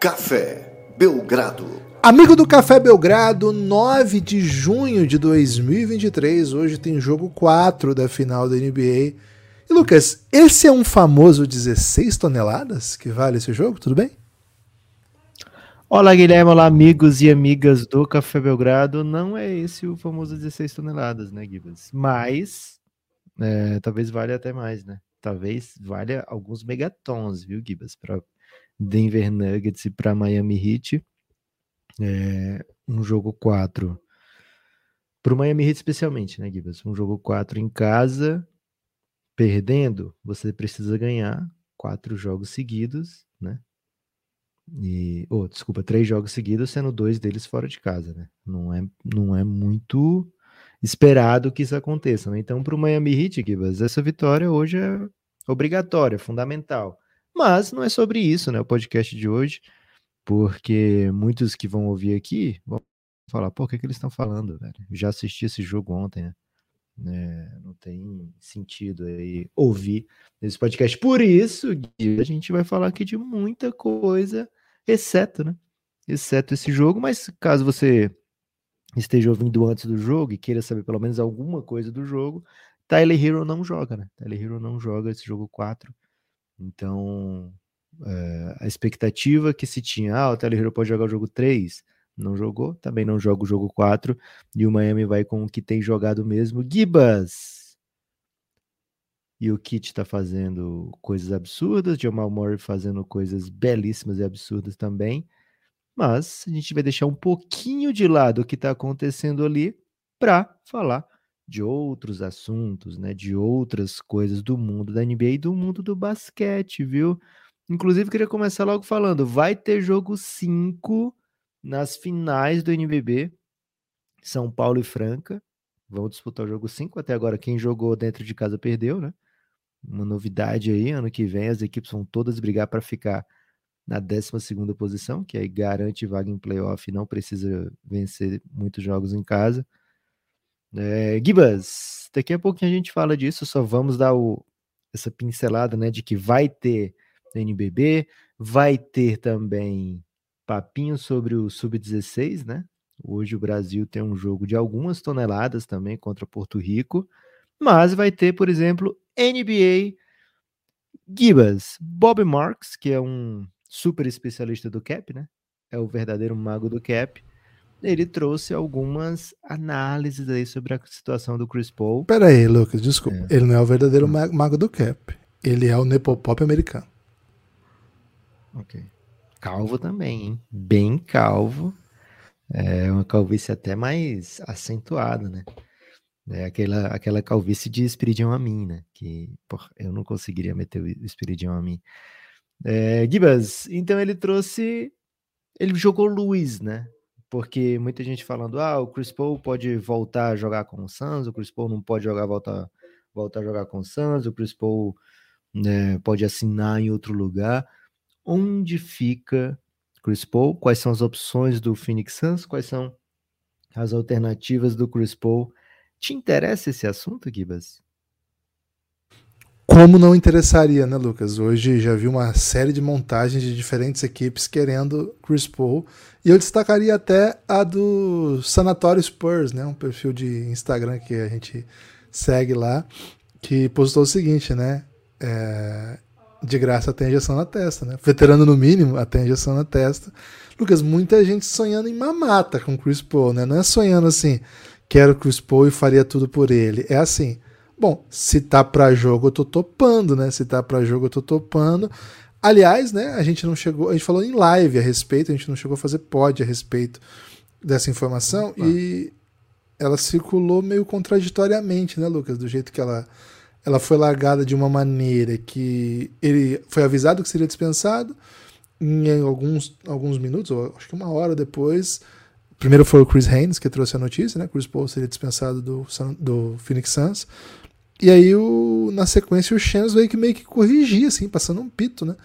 Café Belgrado. Amigo do Café Belgrado, 9 de junho de 2023. Hoje tem jogo 4 da final da NBA. E Lucas, esse é um famoso 16 toneladas que vale esse jogo? Tudo bem? Olá, Guilherme. Olá, amigos e amigas do Café Belgrado. Não é esse o famoso 16 toneladas, né, Gibas? Mas é, talvez valha até mais, né? Talvez valha alguns megatons, viu, Gibas? Para Denver Nuggets e para Miami Heat. É, um jogo 4. Para o Miami Heat especialmente, né, Gibas? Um jogo 4 em casa, perdendo, você precisa ganhar quatro jogos seguidos, né? E, oh, desculpa, três jogos seguidos, sendo dois deles fora de casa, né? Não é, não é muito esperado que isso aconteça, né? Então, para o Miami Heat, Gibas, essa vitória hoje é obrigatória, fundamental. Mas não é sobre isso, né? O podcast de hoje, porque muitos que vão ouvir aqui vão falar, pô, o que, é que eles estão falando, velho? Já assisti esse jogo ontem, né? É, não tem sentido aí ouvir esse podcast. Por isso, Gui, a gente vai falar aqui de muita coisa, exceto, né? Exceto esse jogo, mas caso você esteja ouvindo antes do jogo e queira saber pelo menos alguma coisa do jogo, Tyler Hero não joga, né? Tyler Hero não joga esse jogo 4. Então, é, a expectativa que se tinha, ah, o Tyler Hero pode jogar o jogo 3, não jogou, também não joga o jogo 4, e o Miami vai com o que tem jogado mesmo. Gibas! E o Kit tá fazendo coisas absurdas, Jamal Murray fazendo coisas belíssimas e absurdas também. Mas a gente vai deixar um pouquinho de lado o que está acontecendo ali para falar de outros assuntos, né, de outras coisas do mundo da NBA e do mundo do basquete, viu? Inclusive, queria começar logo falando: vai ter jogo 5 nas finais do NBB, São Paulo e Franca. Vão disputar o jogo 5. Até agora, quem jogou dentro de casa perdeu, né? Uma novidade aí: ano que vem as equipes vão todas brigar para ficar na 12 posição, que aí garante vaga em playoff e não precisa vencer muitos jogos em casa. É, Gibas, daqui a pouquinho a gente fala disso, só vamos dar o, essa pincelada, né, de que vai ter NBB, vai ter também papinho sobre o Sub-16, né? Hoje o Brasil tem um jogo de algumas toneladas também contra Porto Rico, mas vai ter, por exemplo, NBA Gibas, Bob Marks, que é um super especialista do cap, né? É o verdadeiro mago do cap ele trouxe algumas análises aí sobre a situação do Chris Paul. Pera aí, Lucas, desculpa. É. Ele não é o verdadeiro hum. mago do cap. Ele é o Nepopop americano. Ok. Calvo também, hein? Bem calvo. É uma calvície até mais acentuada, né? É aquela, aquela calvície de Espiridion a mim, né? Que porra, eu não conseguiria meter o Espiridion a mim. É, Gibas, então ele trouxe. Ele jogou luz, né? Porque muita gente falando, ah, o Chris Paul pode voltar a jogar com o Suns, o Chris Paul não pode jogar, voltar, voltar a jogar com o Suns, o Chris Paul né, pode assinar em outro lugar. Onde fica Chris Paul? Quais são as opções do Phoenix Suns? Quais são as alternativas do Chris Paul? Te interessa esse assunto, Gibas? Como não interessaria, né, Lucas? Hoje já vi uma série de montagens de diferentes equipes querendo Chris Paul. E eu destacaria até a do Sanatório Spurs, né? Um perfil de Instagram que a gente segue lá, que postou o seguinte, né? É, de graça até injeção na testa, né? Veterano no mínimo, até injeção na testa. Lucas, muita gente sonhando em mamata com Chris Paul, né? Não é sonhando assim, quero Chris Paul e faria tudo por ele. É assim, Bom, se tá para jogo eu tô topando, né? Se tá para jogo eu tô topando. Aliás, né, a gente não chegou, a gente falou em live a respeito, a gente não chegou a fazer pod a respeito dessa informação Opa. e ela circulou meio contraditoriamente, né, Lucas, do jeito que ela ela foi largada de uma maneira que ele foi avisado que seria dispensado em alguns, alguns minutos, ou acho que uma hora depois. Primeiro foi o Chris Haynes que trouxe a notícia, né? Chris Paul seria dispensado do, do Phoenix Suns. E aí, o, na sequência, o Shams veio que meio que corrigir, assim, passando um pito, né?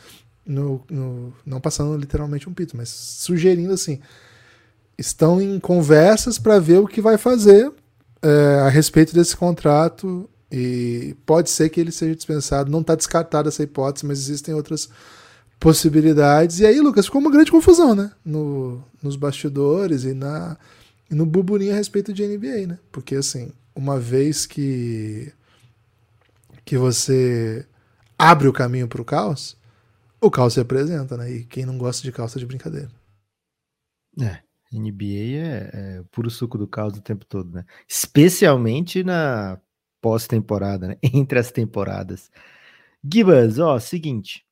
No, no, não passando literalmente um pito, mas sugerindo assim: estão em conversas para ver o que vai fazer é, a respeito desse contrato e pode ser que ele seja dispensado. Não está descartada essa hipótese, mas existem outras possibilidades. E aí, Lucas, ficou uma grande confusão, né? No, nos bastidores e, na, no burburinho a respeito de NBA, né? Porque, assim, uma vez que, que você abre o caminho para o caos, o caos se apresenta, né? E quem não gosta de calça de brincadeira. É, NBA é, é puro suco do caos o tempo todo, né? Especialmente na pós-temporada, né? Entre as temporadas. Gibas, ó, seguinte.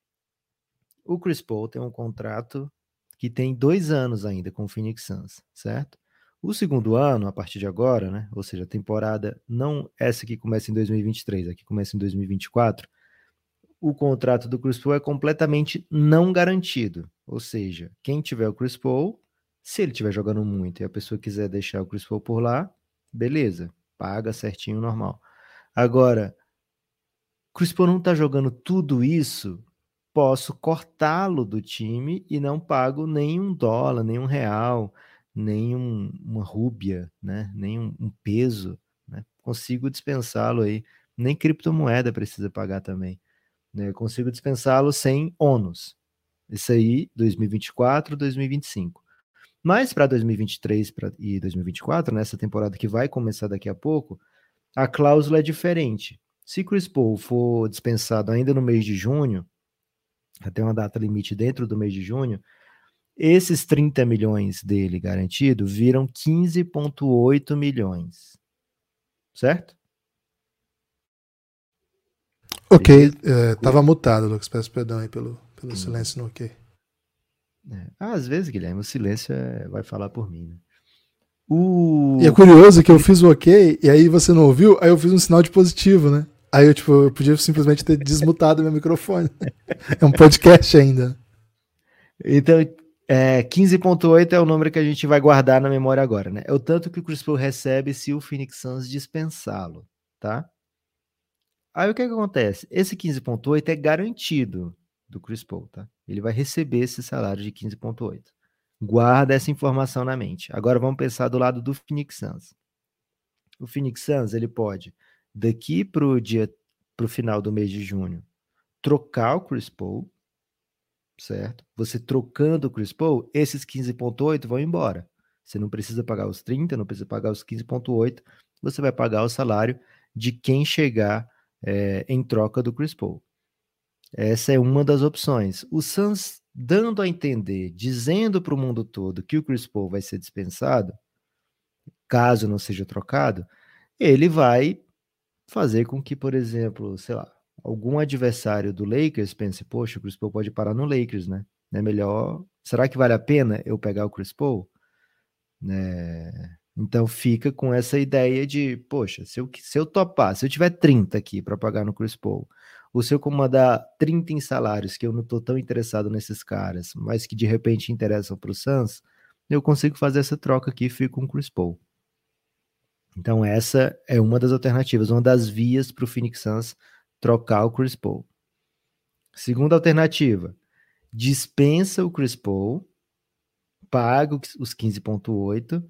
O Chris Paul tem um contrato que tem dois anos ainda com o Phoenix Suns, certo? O segundo ano, a partir de agora, né? Ou seja, a temporada não essa que começa em 2023, a que começa em 2024, o contrato do Chris Paul é completamente não garantido. Ou seja, quem tiver o Chris Paul, se ele estiver jogando muito e a pessoa quiser deixar o Chris Paul por lá, beleza, paga certinho, normal. Agora, Chris Paul não está jogando tudo isso, posso cortá-lo do time e não pago nem um dólar, nem um real, nem um, uma rúbia, né? nem um, um peso. Né? Consigo dispensá-lo aí. Nem criptomoeda precisa pagar também. Né? Consigo dispensá-lo sem ônus. Isso aí, 2024, 2025. Mas para 2023 pra, e 2024, nessa temporada que vai começar daqui a pouco, a cláusula é diferente. Se Chris Paul for dispensado ainda no mês de junho, até uma data limite dentro do mês de junho, esses 30 milhões dele garantido viram 15,8 milhões. Certo? Ok, estava é, mutado, Lucas. Peço perdão aí pelo, pelo silêncio no ok. É. Às vezes, Guilherme, o silêncio é, vai falar por mim. Né? O... E é curioso que eu fiz o ok e aí você não ouviu, aí eu fiz um sinal de positivo, né? Aí eu, tipo, eu podia simplesmente ter desmutado meu microfone. É um podcast ainda. Então, é, 15.8 é o número que a gente vai guardar na memória agora, né? É o tanto que o Chris Paul recebe se o Phoenix Suns dispensá-lo, tá? Aí o que, é que acontece? Esse 15.8 é garantido do Chris Paul, tá? Ele vai receber esse salário de 15.8. Guarda essa informação na mente. Agora vamos pensar do lado do Phoenix Suns. O Phoenix Suns, ele pode, daqui para o dia, para o final do mês de junho, trocar o Chris Paul, certo? Você trocando o Chris Paul, esses 15.8 vão embora. Você não precisa pagar os 30, não precisa pagar os 15.8, você vai pagar o salário de quem chegar é, em troca do Chris Paul. Essa é uma das opções. O Suns dando a entender, dizendo para o mundo todo que o Chris Paul vai ser dispensado, caso não seja trocado, ele vai fazer com que, por exemplo, sei lá, algum adversário do Lakers pense, poxa, o Chris Paul pode parar no Lakers, né? É melhor. Será que vale a pena eu pegar o Chris Paul? Né? Então fica com essa ideia de, poxa, se eu, se eu topar, se eu tiver 30 aqui para pagar no Chris Paul, ou se eu comandar 30 em salários, que eu não estou tão interessado nesses caras, mas que de repente interessam para o Suns, eu consigo fazer essa troca aqui e fico com o Chris Paul. Então essa é uma das alternativas, uma das vias para o Phoenix Suns trocar o Chris Paul. Segunda alternativa, dispensa o Chris Paul, paga os 15.8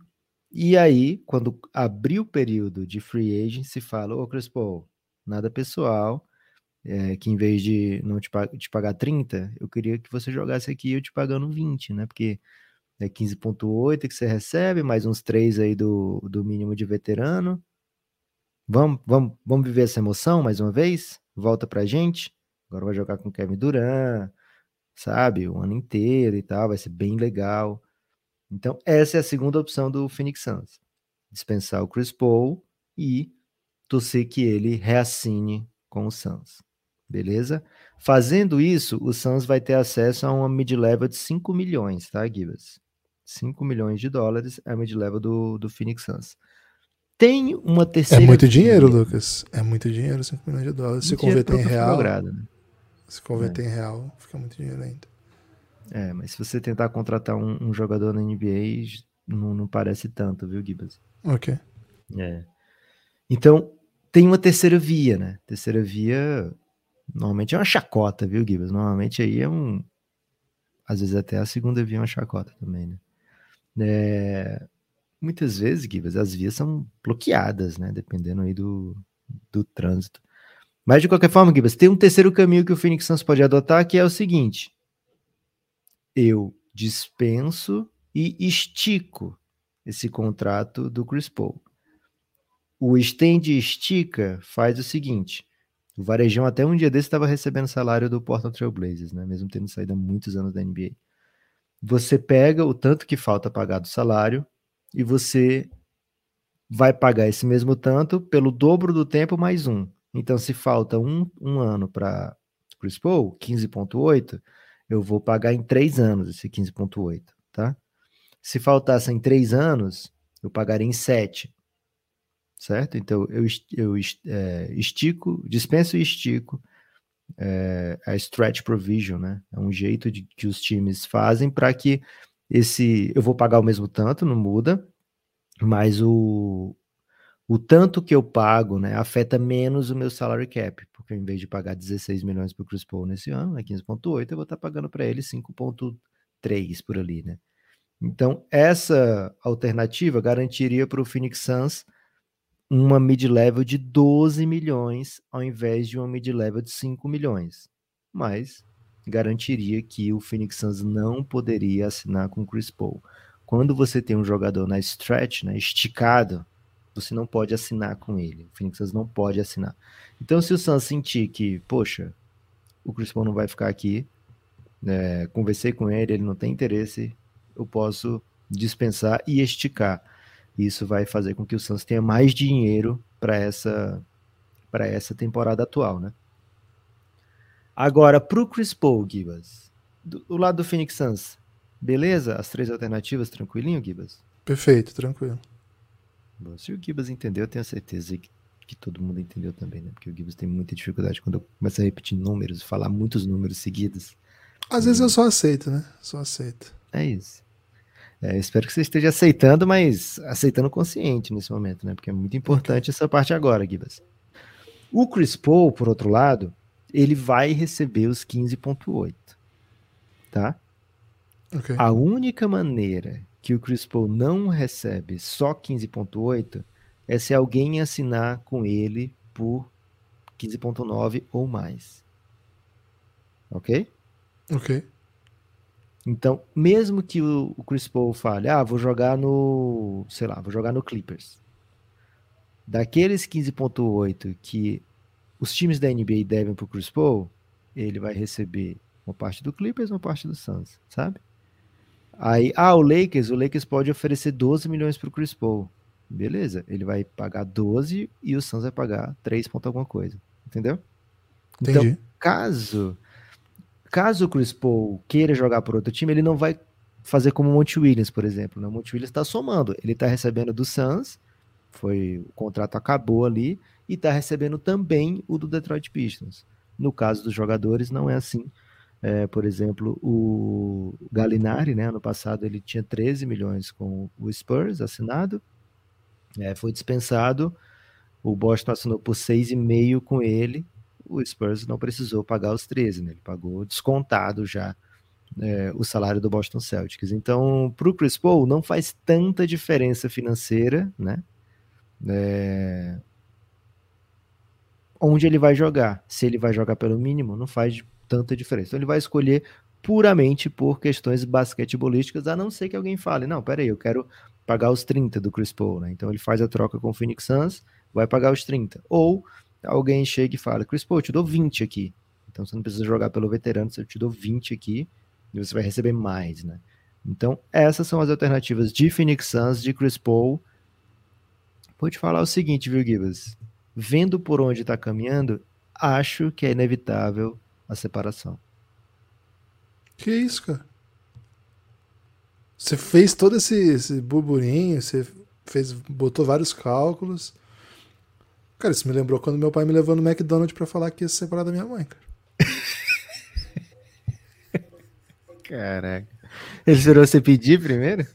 e aí, quando abrir o período de free agent, se fala, ô Chris Paul, nada pessoal, é, que em vez de não te, te, pagar 30, eu queria que você jogasse aqui eu te pagando 20, né? Porque é 15.8 que você recebe, mais uns 3 aí do, do mínimo de veterano. Vamos, vamos, vamos viver essa emoção mais uma vez? Volta pra gente. Agora vai jogar com Kevin Durant, sabe? O ano inteiro e tal, vai ser bem legal. Então, essa é a segunda opção do Phoenix Suns. Dispensar o Chris Paul e torcer que ele reassine com o Suns. Beleza? Fazendo isso, o Suns vai ter acesso a uma mid-level de 5 milhões, tá, Gibas? 5 milhões de dólares é a mid-level do, do Phoenix Suns. Tem uma é terceira. É muito dinheiro, Lucas. É muito dinheiro, 5 milhões de dólares. Se converter em real. Logrado, né? Se converter é. em real, fica muito dinheiro ainda. É, mas se você tentar contratar um, um jogador na NBA, não, não, parece tanto, viu, Gibas? Ok. É. Então, tem uma terceira via, né? Terceira via, normalmente é uma chacota, viu, Gibas? Normalmente aí é um. Às vezes até a segunda via é uma chacota também, né? É... Muitas vezes, Gibas, as vias são bloqueadas, né? Dependendo aí do, do trânsito. Mas de qualquer forma, Gibas, tem um terceiro caminho que o Phoenix Suns pode adotar, que é o seguinte: eu dispenso e estico esse contrato do Chris Paul. O estende e estica faz o seguinte: o Varejão até um dia desse estava recebendo salário do Portland Trail Blazers, né? Mesmo tendo saído há muitos anos da NBA. Você pega o tanto que falta pagar do salário e você vai pagar esse mesmo tanto pelo dobro do tempo mais um. Então, se falta um, um ano para Chris Paul, 15,8, eu vou pagar em três anos esse 15,8, tá? Se faltassem três anos, eu pagaria em sete, certo? Então eu, eu é, estico, dispenso e estico é, a stretch provision, né? É um jeito de que os times fazem para que esse eu vou pagar o mesmo tanto, não muda, mas o, o tanto que eu pago, né, afeta menos o meu salary cap, porque em vez de pagar 16 milhões para o Chris Paul nesse ano, né, 15.8, eu vou estar tá pagando para ele 5.3 por ali, né? Então, essa alternativa garantiria para o Phoenix Suns uma mid-level de 12 milhões ao invés de uma mid-level de 5 milhões. Mas garantiria que o Phoenix Suns não poderia assinar com Chris Paul. Quando você tem um jogador na stretch, né, esticado, você não pode assinar com ele. O Phoenix Suns não pode assinar. Então, se o Suns sentir que, poxa, o Chris Paul não vai ficar aqui, é, conversei com ele, ele não tem interesse, eu posso dispensar e esticar. Isso vai fazer com que o Santos tenha mais dinheiro para essa para essa temporada atual, né? Agora, para o Chris Paul, Gibas, do, do, lado do Phoenix Suns, beleza? As três alternativas, tranquilinho, Gibas? Perfeito, tranquilo. Bom, se o Gibas entendeu, eu tenho certeza que, que todo mundo entendeu também, né? Porque o Gibas tem muita dificuldade quando eu começo a repetir números, falar muitos números seguidos. Às vezes eu só aceito, né? Só aceito. É isso. É, espero que você esteja aceitando, mas aceitando consciente nesse momento, né? Porque é muito importante essa parte agora, Gibas. O Chris Paul, por outro lado, ele vai receber os 15.8, tá? Okay. A única maneira que o Chris Paul não recebe só 15.8 é se alguém assinar com ele por 15.9 ou mais. Ok? Ok. Então, mesmo que o, Chris Paul fale, ah, vou jogar no, sei lá, vou jogar no Clippers. Daqueles 15.8 que os times da NBA devem pro Chris Paul, ele vai receber uma parte do Clippers, uma parte do Suns, sabe? Aí, ah, o Lakers, o Lakers pode oferecer 12 milhões pro Chris Paul. Beleza, ele vai pagar 12 e o Suns vai pagar 3 ponto alguma coisa, entendeu? Entendi. Então, caso caso o Chris Paul queira jogar por outro time, ele não vai fazer como o Monte Williams, por exemplo. Né? O Monte Williams está somando. Ele está recebendo do Suns, foi o contrato acabou ali, e está recebendo também o do Detroit Pistons. No caso dos jogadores, não é assim. É, por exemplo, o Galinari, né, ano passado, ele tinha 13 milhões com o Spurs assinado, é, foi dispensado. O Boston assinou por 6,5 com ele, o Spurs não precisou pagar os 13, né? Ele pagou descontado já é, o salário do Boston Celtics. Então, para o Chris Paul, não faz tanta diferença financeira, né? É... Onde ele vai jogar. Se ele vai jogar pelo mínimo, não faz tanta diferença. Então, ele vai escolher puramente por questões basquetebolísticas, a não ser que alguém fale, não, peraí, eu quero pagar os 30 do Chris Paul, né? Então ele faz a troca com o Phoenix Suns, vai pagar os 30. Ou alguém chega e fala, Chris Paul, eu te dou 20 aqui. Então você não precisa jogar pelo veterano, eu te dou 20 aqui e você vai receber mais, né? Então, essas são as alternativas de Phoenix Suns, de Chris Paul. Vou te falar o seguinte, viu, Gibas? Vendo por onde está caminhando, acho que é inevitável a separação. Que isso, cara? Você fez todo esse, esse burburinho, você fez, botou vários cálculos. Cara, isso me lembrou quando meu pai me levou no McDonald's pra falar que ia se separar da minha mãe, cara. Caraca. Ele esperou você pedir primeiro?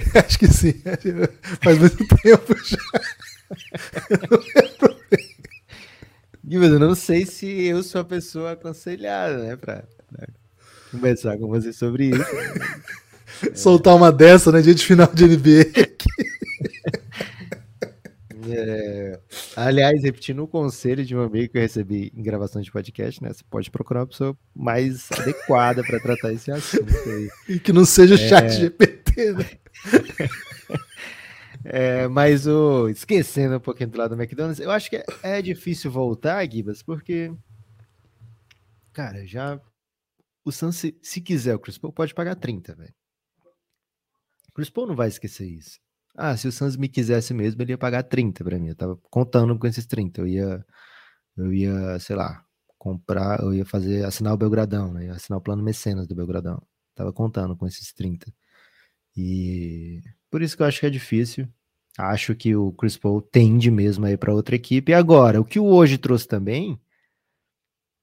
Acho que sim. Faz muito tempo já. Eu não, eu não sei se eu sou a pessoa aconselhada, né, pra, pra conversar com você sobre isso. Soltar uma dessa, né, dia de final de NBA. É, Aliás, repetindo o conselho de um amigo que eu recebi em gravação de podcast, né? Você pode procurar uma pessoa mais adequada para tratar esse assunto aí. E que não seja o chat é... GPT, né? É, mas o esquecendo um pouquinho do lado do McDonald's, eu acho que é, é difícil voltar, Gibas, porque cara, já o Suns, se, se quiser o Chris Paul, pode pagar 30, velho. O Chris Paul não vai esquecer isso. Ah, se o Suns me quisesse mesmo, ele ia pagar 30 para mim. Eu tava contando com esses 30. Eu ia, eu ia, sei lá, comprar, eu ia fazer, assinar o Belgradão, né? Ia assinar o plano mecenas do Belgradão. Tava contando com esses 30. E por isso que eu acho que é difícil. Acho que o Chris Paul tende mesmo aí para outra equipe. E agora, o que o hoje trouxe também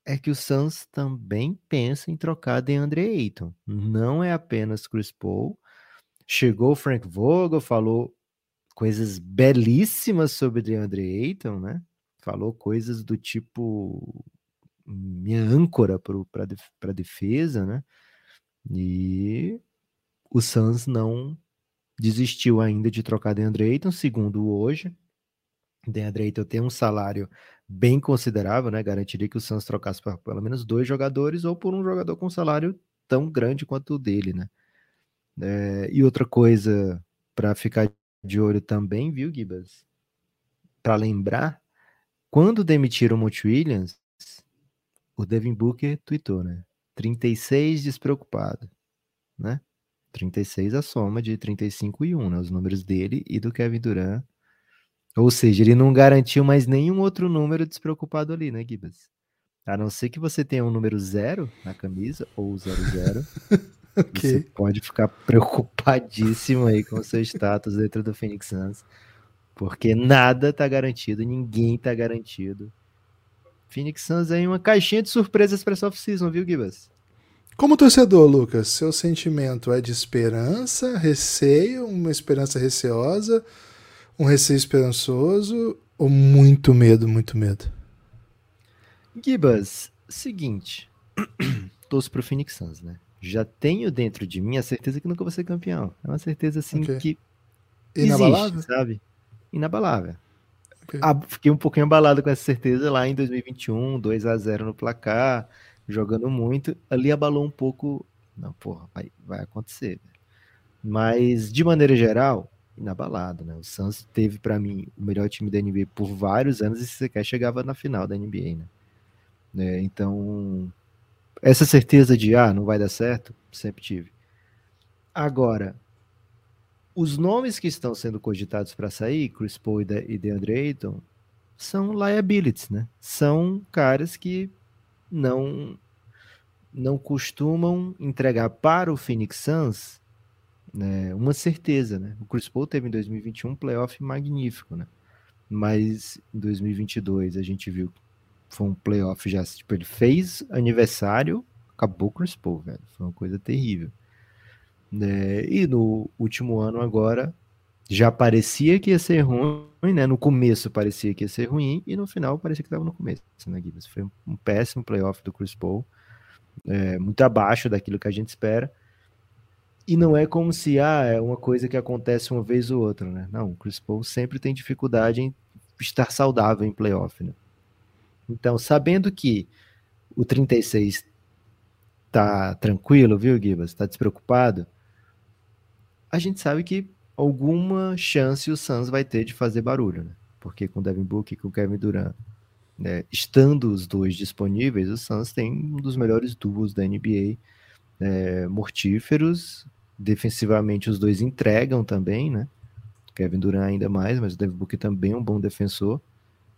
é que o Suns também pensa em trocar de Andre Ayton. Não é apenas Chris Paul. Chegou o Frank Vogel, falou coisas belíssimas sobre DeAndre Ayton, né? Falou coisas do tipo minha âncora para a defesa, né? E o Suns não desistiu ainda de trocar DeAndre Ayton, segundo hoje. DeAndre Ayton tem um salário bem considerável, né? Garantiria que o Suns trocasse por pelo menos dois jogadores ou por um jogador com salário tão grande quanto o dele, né? É, e outra coisa para ficar de olho também, viu, Gibas? Para lembrar, quando demitiram o Monte Williams, o Devin Booker tweetou, né? 36 despreocupado, né? 36 a soma de 35 e 1, né? Os números dele e do Kevin Durant. Ou seja, ele não garantiu mais nenhum outro número despreocupado ali, né, Gibas? A não ser que você tenha um número zero na camisa, ou 00. okay. Você pode ficar preocupadíssimo aí com o seu status dentro do Phoenix Suns. Porque nada tá garantido, ninguém tá garantido. Phoenix Suns aí uma caixinha de surpresas para essa off-season, viu, Gibas? Como torcedor, Lucas, seu sentimento é de esperança, receio, uma esperança receosa, um receio esperançoso ou muito medo, muito medo? Gibas, seguinte, torço pro Phoenix Suns, né? Já tenho dentro de mim a certeza que nunca vou ser campeão. É uma certeza assim okay. que Inabalável? existe, sabe? Inabalável. Okay. Ah, fiquei um pouquinho abalado com essa certeza lá em 2021, 2 a 0 no placar jogando muito. Ali abalou um pouco. Não, porra, vai, vai acontecer. Mas, de maneira geral, inabalado, né? O Suns teve, para mim, o melhor time da NBA por vários anos e se você quer chegava na final da NBA, né? É, então, essa certeza de, ah, não vai dar certo, sempre tive. Agora, os nomes que estão sendo cogitados para sair, Chris Paul e DeAndre Ayton, são liabilities, né? São caras que não não costumam entregar para o Phoenix Suns né, uma certeza, né? O Chris Paul teve em 2021 um playoff magnífico, né? Mas em 2022 a gente viu que foi um playoff já, tipo, ele fez aniversário, acabou o Chris Paul, velho. Foi uma coisa terrível. Né? E no último ano agora já parecia que ia ser ruim, né? No começo parecia que ia ser ruim e no final parecia que estava no começo, né, Gibbs? Foi um péssimo playoff do Chris Paul, é, muito abaixo daquilo que a gente espera. E não é como se ah, é uma coisa que acontece uma vez ou outra, né? Não, o Chris Paul sempre tem dificuldade em estar saudável em playoff, né? Então, sabendo que o 36 tá tranquilo, viu, Gibas? Tá despreocupado, a gente sabe que alguma chance o Suns vai ter de fazer barulho, né? Porque com o Devin Booker e com o Kevin Durant, né, estando os dois disponíveis, o Suns tem um dos melhores duos da NBA, é, mortíferos. Defensivamente, os dois entregam também, né? Kevin Durant ainda mais, mas o Devin Booker também é um bom defensor.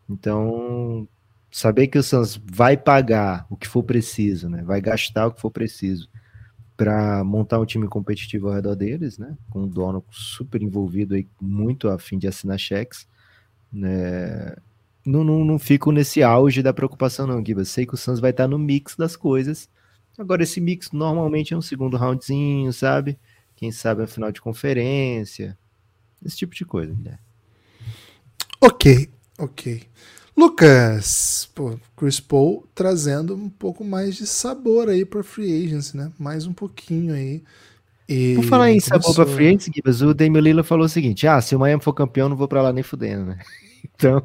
Então, saber que o Suns vai pagar o que for preciso, né? Vai gastar o que for preciso para montar um time competitivo ao redor deles, né? Com o dono super envolvido aí, muito a fim de assinar cheques, né? Não, não, não fico nesse auge da preocupação, não, Giba. Sei que o Suns vai estar no mix das coisas. Agora, esse mix normalmente é um segundo roundzinho, sabe? Quem sabe a final de conferência. Esse tipo de coisa, né? Ok, ok. Lucas, pô, Chris Paul trazendo um pouco mais de sabor aí para free agency, né? Mais um pouquinho aí. E Por falar em sabor para free agency, o Damian Lillard falou o seguinte: ah, se o Miami for campeão, não vou para lá nem fudendo, né? Então,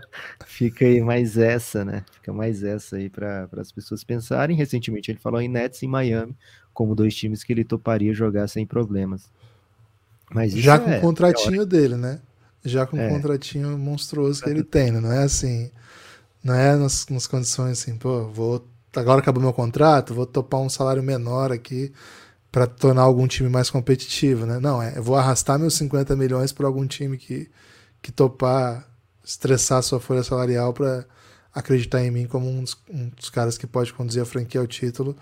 fica aí mais essa, né? Fica mais essa aí para as pessoas pensarem. Recentemente ele falou em Nets e Miami como dois times que ele toparia jogar sem problemas. Mas Já com é, o contratinho é dele, né? Já com o é. contratinho monstruoso que ele tem, né? Não é assim. Não é nas, nas condições assim, pô, vou. Agora acabou meu contrato, vou topar um salário menor aqui para tornar algum time mais competitivo, né? Não, é, eu vou arrastar meus 50 milhões para algum time que, que topar estressar sua folha salarial para acreditar em mim como um dos, um dos, caras que pode conduzir a franquia ao título.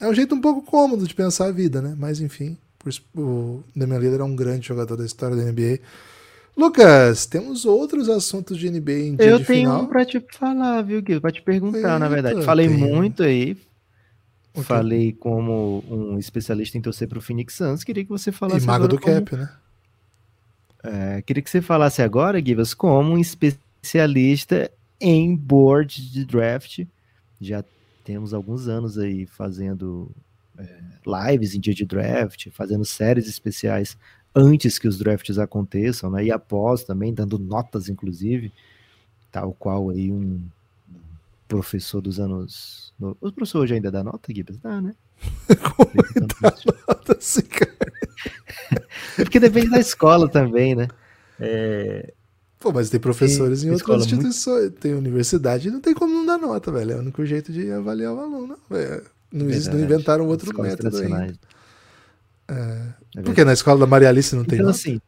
É um jeito um pouco cômodo de pensar a vida, né? Mas enfim, o Damian Lillard é um grande jogador da história da NBA. Lucas, temos outros assuntos de NBA em dia Eu tenho final? um para te falar, viu, Gui? Para te perguntar, Eita, na verdade. Falei muito aí, Falei como um especialista em torcer para o Phoenix Suns. Queria que você falasse. E mago do como... cap, né? É, queria que você falasse agora, Givas, como um especialista em board de draft. Já temos alguns anos aí fazendo é, lives em dia de draft, fazendo séries especiais antes que os drafts aconteçam, né? E após também, dando notas, inclusive, tal qual aí um professor dos anos. O professor hoje ainda dá nota, Gibbs? Dá, né? Como dá nota, esse cara? é porque depende da escola também, né? É... Pô, mas tem professores tem, em outras instituições, muito... tem universidade, não tem como não dar nota, velho. É o único jeito de avaliar o aluno. Velho. Não, não inventaram outro método ainda. É, é porque na escola da Maria Alice não tem então, nota? assim,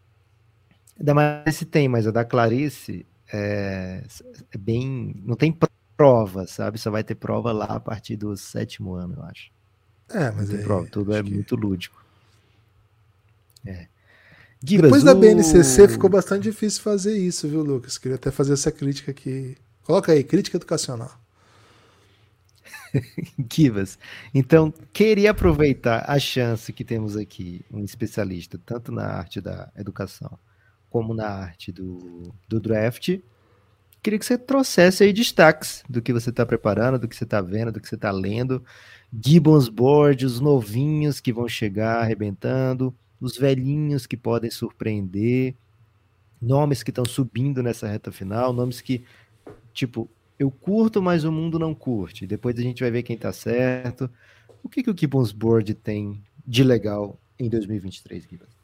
da Maria Alice tem, mas a da Clarice é, é bem... Não tem prova, sabe? Só vai ter prova lá a partir do sétimo ano, eu acho. É, mas aí, prova, tudo é que... muito lúdico. É. Gibas, Depois da BNCC o... ficou bastante difícil fazer isso, viu, Lucas? Queria até fazer essa crítica aqui. Coloca aí, crítica educacional. Givas. Então, queria aproveitar a chance que temos aqui, um especialista, tanto na arte da educação como na arte do, do draft, queria que você trouxesse aí destaques do que você está preparando, do que você está vendo, do que você está lendo. Gibbons Board, os novinhos que vão chegar arrebentando, os velhinhos que podem surpreender, nomes que estão subindo nessa reta final, nomes que, tipo, eu curto, mas o mundo não curte. Depois a gente vai ver quem está certo. O que, que o Gibbons Board tem de legal em 2023, Gibbons?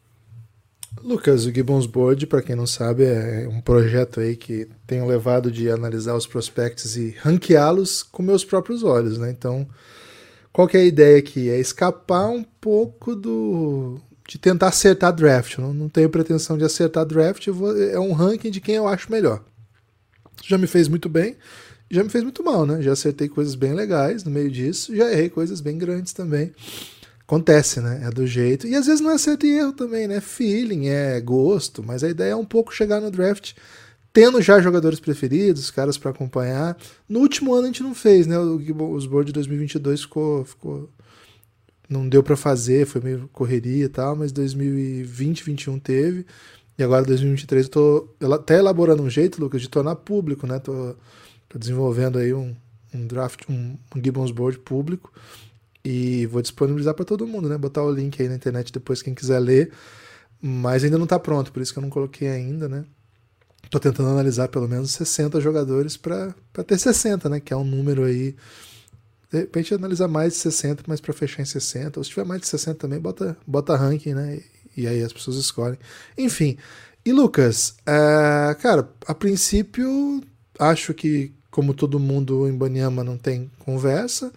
Lucas, o Gibbons Board, para quem não sabe, é um projeto aí que tenho levado de analisar os prospects e ranqueá-los com meus próprios olhos, né? Então, qual que é a ideia aqui? É escapar um pouco do de tentar acertar draft. Eu não, não tenho pretensão de acertar draft, vou, é um ranking de quem eu acho melhor. Já me fez muito bem, já me fez muito mal, né? Já acertei coisas bem legais no meio disso, já errei coisas bem grandes também. Acontece, né? É do jeito. E às vezes não é certo e erro também, né? Feeling, é gosto, mas a ideia é um pouco chegar no draft tendo já jogadores preferidos, caras para acompanhar. No último ano a gente não fez, né? Os board de 2022 ficou, ficou não deu para fazer, foi meio correria e tal, mas 2020, 2021 teve. E agora 2023 eu tô até elaborando um jeito, Lucas, de tornar público, né? Tô, tô desenvolvendo aí um, um draft, um, um Gibbons Board público e vou disponibilizar para todo mundo, né? Botar o link aí na internet depois quem quiser ler. Mas ainda não está pronto, por isso que eu não coloquei ainda, né? Tô tentando analisar pelo menos 60 jogadores para ter 60, né? Que é um número aí. De repente analisar mais de 60, mas para fechar em 60. Ou se tiver mais de 60 também, bota, bota ranking, né? E, e aí as pessoas escolhem. Enfim. E Lucas, é, cara, a princípio, acho que, como todo mundo em Banyama não tem conversa.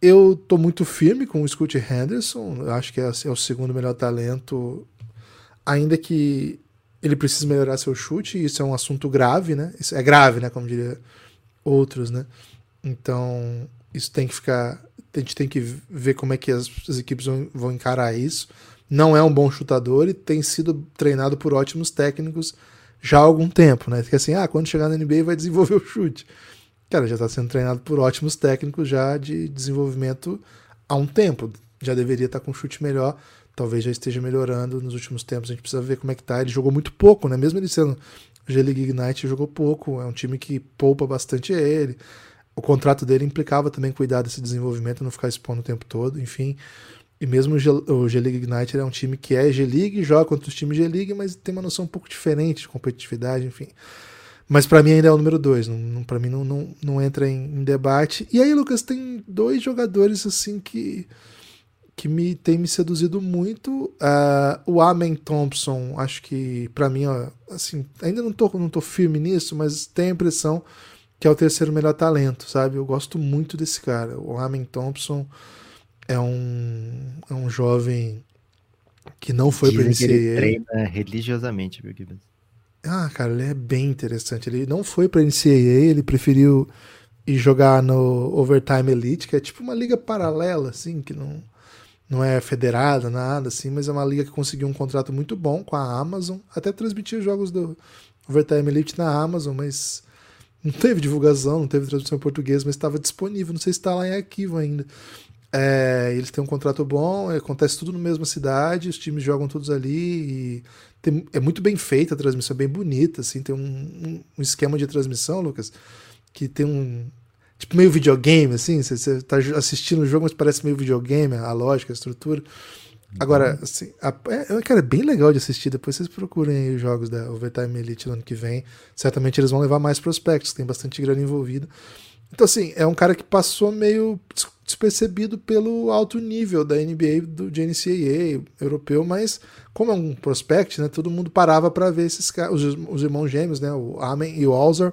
Eu tô muito firme com o Scott Henderson, acho que é, é, o segundo melhor talento, ainda que ele precise melhorar seu chute, isso é um assunto grave, né? Isso é grave, né? Como diria outros, né? Então, isso tem que ficar. A gente tem que ver como é que as, as equipes vão, vão encarar isso. Não é um bom chutador e tem sido treinado por ótimos técnicos já há algum tempo, né? Fica assim, ah, quando chegar na NBA vai desenvolver o chute. Cara, já está sendo treinado por ótimos técnicos já de desenvolvimento há um tempo. Já deveria estar tá com um chute melhor. Talvez já esteja melhorando nos últimos tempos. A gente precisa ver como é que tá. Ele jogou muito pouco, né? Mesmo ele sendo G-League Ignite, jogou pouco. É um time que poupa bastante ele. O contrato dele implicava também cuidar desse desenvolvimento, não ficar expondo o tempo todo, enfim. E mesmo o G-League Ignite é um time que é G-League, joga contra os times G-League, mas tem uma noção um pouco diferente de competitividade, enfim. Mas para mim ainda é o número dois. Não, para mim não, não, não entra em, em, debate. E aí, Lucas, tem dois jogadores assim que que me tem me seduzido muito. Uh, o Amen Thompson, acho que para mim, ó, assim, ainda não tô, não tô firme nisso, mas tenho a impressão que é o terceiro melhor talento, sabe? Eu gosto muito desse cara. O Amen Thompson é um, é um jovem que não foi para NCAA. Ele treina religiosamente, viu, Gibbons? Ah, cara, ele é bem interessante. Ele não foi para NCAA, ele preferiu ir jogar no Overtime Elite, que é tipo uma liga paralela, assim, que não, não é federada, nada assim, mas é uma liga que conseguiu um contrato muito bom com a Amazon. Até transmitiu jogos do Overtime Elite na Amazon, mas não teve divulgação, não teve tradução em português, mas estava disponível. Não sei se está lá em arquivo ainda. É, eles têm um contrato bom, acontece tudo na mesma cidade, os times jogam todos ali. Tem, é muito bem feita a transmissão, é bem bonita. Assim, tem um, um esquema de transmissão, Lucas, que tem um, tipo meio videogame, assim, você, você tá assistindo o jogo, mas parece meio videogame, a lógica, a estrutura. Agora, uhum. assim, a, é, cara, é bem legal de assistir. Depois vocês procurem aí os jogos da Overtime Elite no ano que vem. Certamente eles vão levar mais prospectos, tem bastante grana envolvida. Então, assim, é um cara que passou meio despercebido pelo alto nível da NBA, do de NCAA europeu, mas como é um prospect, né, todo mundo parava para ver esses caras, os, os, irmãos gêmeos, né, o Amen e o Alzar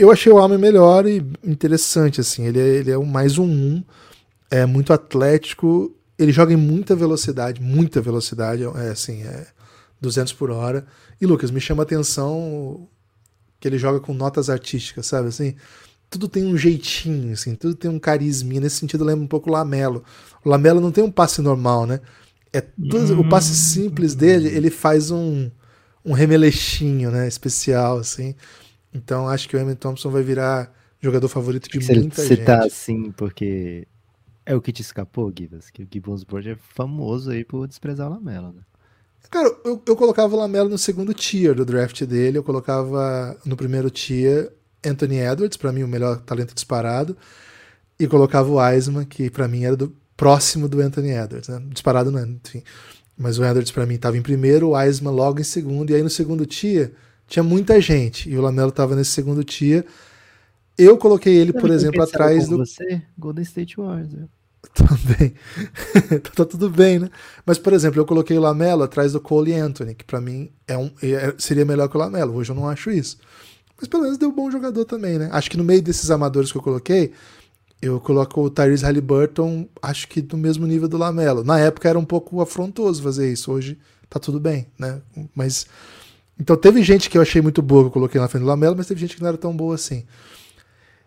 eu achei o Almen melhor e interessante, assim. Ele é, ele é um mais um um, é muito atlético, ele joga em muita velocidade, muita velocidade, é assim, é 200 por hora. E Lucas, me chama a atenção que ele joga com notas artísticas, sabe assim? Tudo tem um jeitinho, assim, tudo tem um carisma. Nesse sentido, lembra um pouco o Lamelo. O Lamelo não tem um passe normal, né? É tudo, o passe simples dele, ele faz um, um remelechinho, né? Especial, assim. Então acho que o Emin Thompson vai virar jogador favorito de você, muita você gente. Você tá assim porque é o que te escapou, Gibas? Que o Gibbons Board é famoso aí por desprezar o Lamelo, né? Cara, eu, eu colocava o Lamelo no segundo tier do draft dele, eu colocava no primeiro tier Anthony Edwards, para mim o melhor talento disparado, e colocava o Eisman, que para mim era do próximo do Anthony Edwards, né? Disparado não, enfim. Mas o Edwards para mim estava em primeiro, o Eisman logo em segundo, e aí no segundo tier tinha muita gente e o Lamelo estava nesse segundo tier. Eu coloquei ele, por exemplo, atrás do. Você, Golden State Warriors. Né? Também. tá tudo bem, né? Mas, por exemplo, eu coloquei o Lamelo atrás do Cole Anthony, que para mim é um, é, seria melhor que o Lamelo. Hoje eu não acho isso. Mas pelo menos deu um bom jogador também, né? Acho que no meio desses amadores que eu coloquei, eu coloco o Tyrese Halliburton, acho que do mesmo nível do Lamelo. Na época era um pouco afrontoso fazer isso, hoje tá tudo bem, né? Mas então teve gente que eu achei muito boa que eu coloquei na frente do Lamelo, mas teve gente que não era tão boa assim.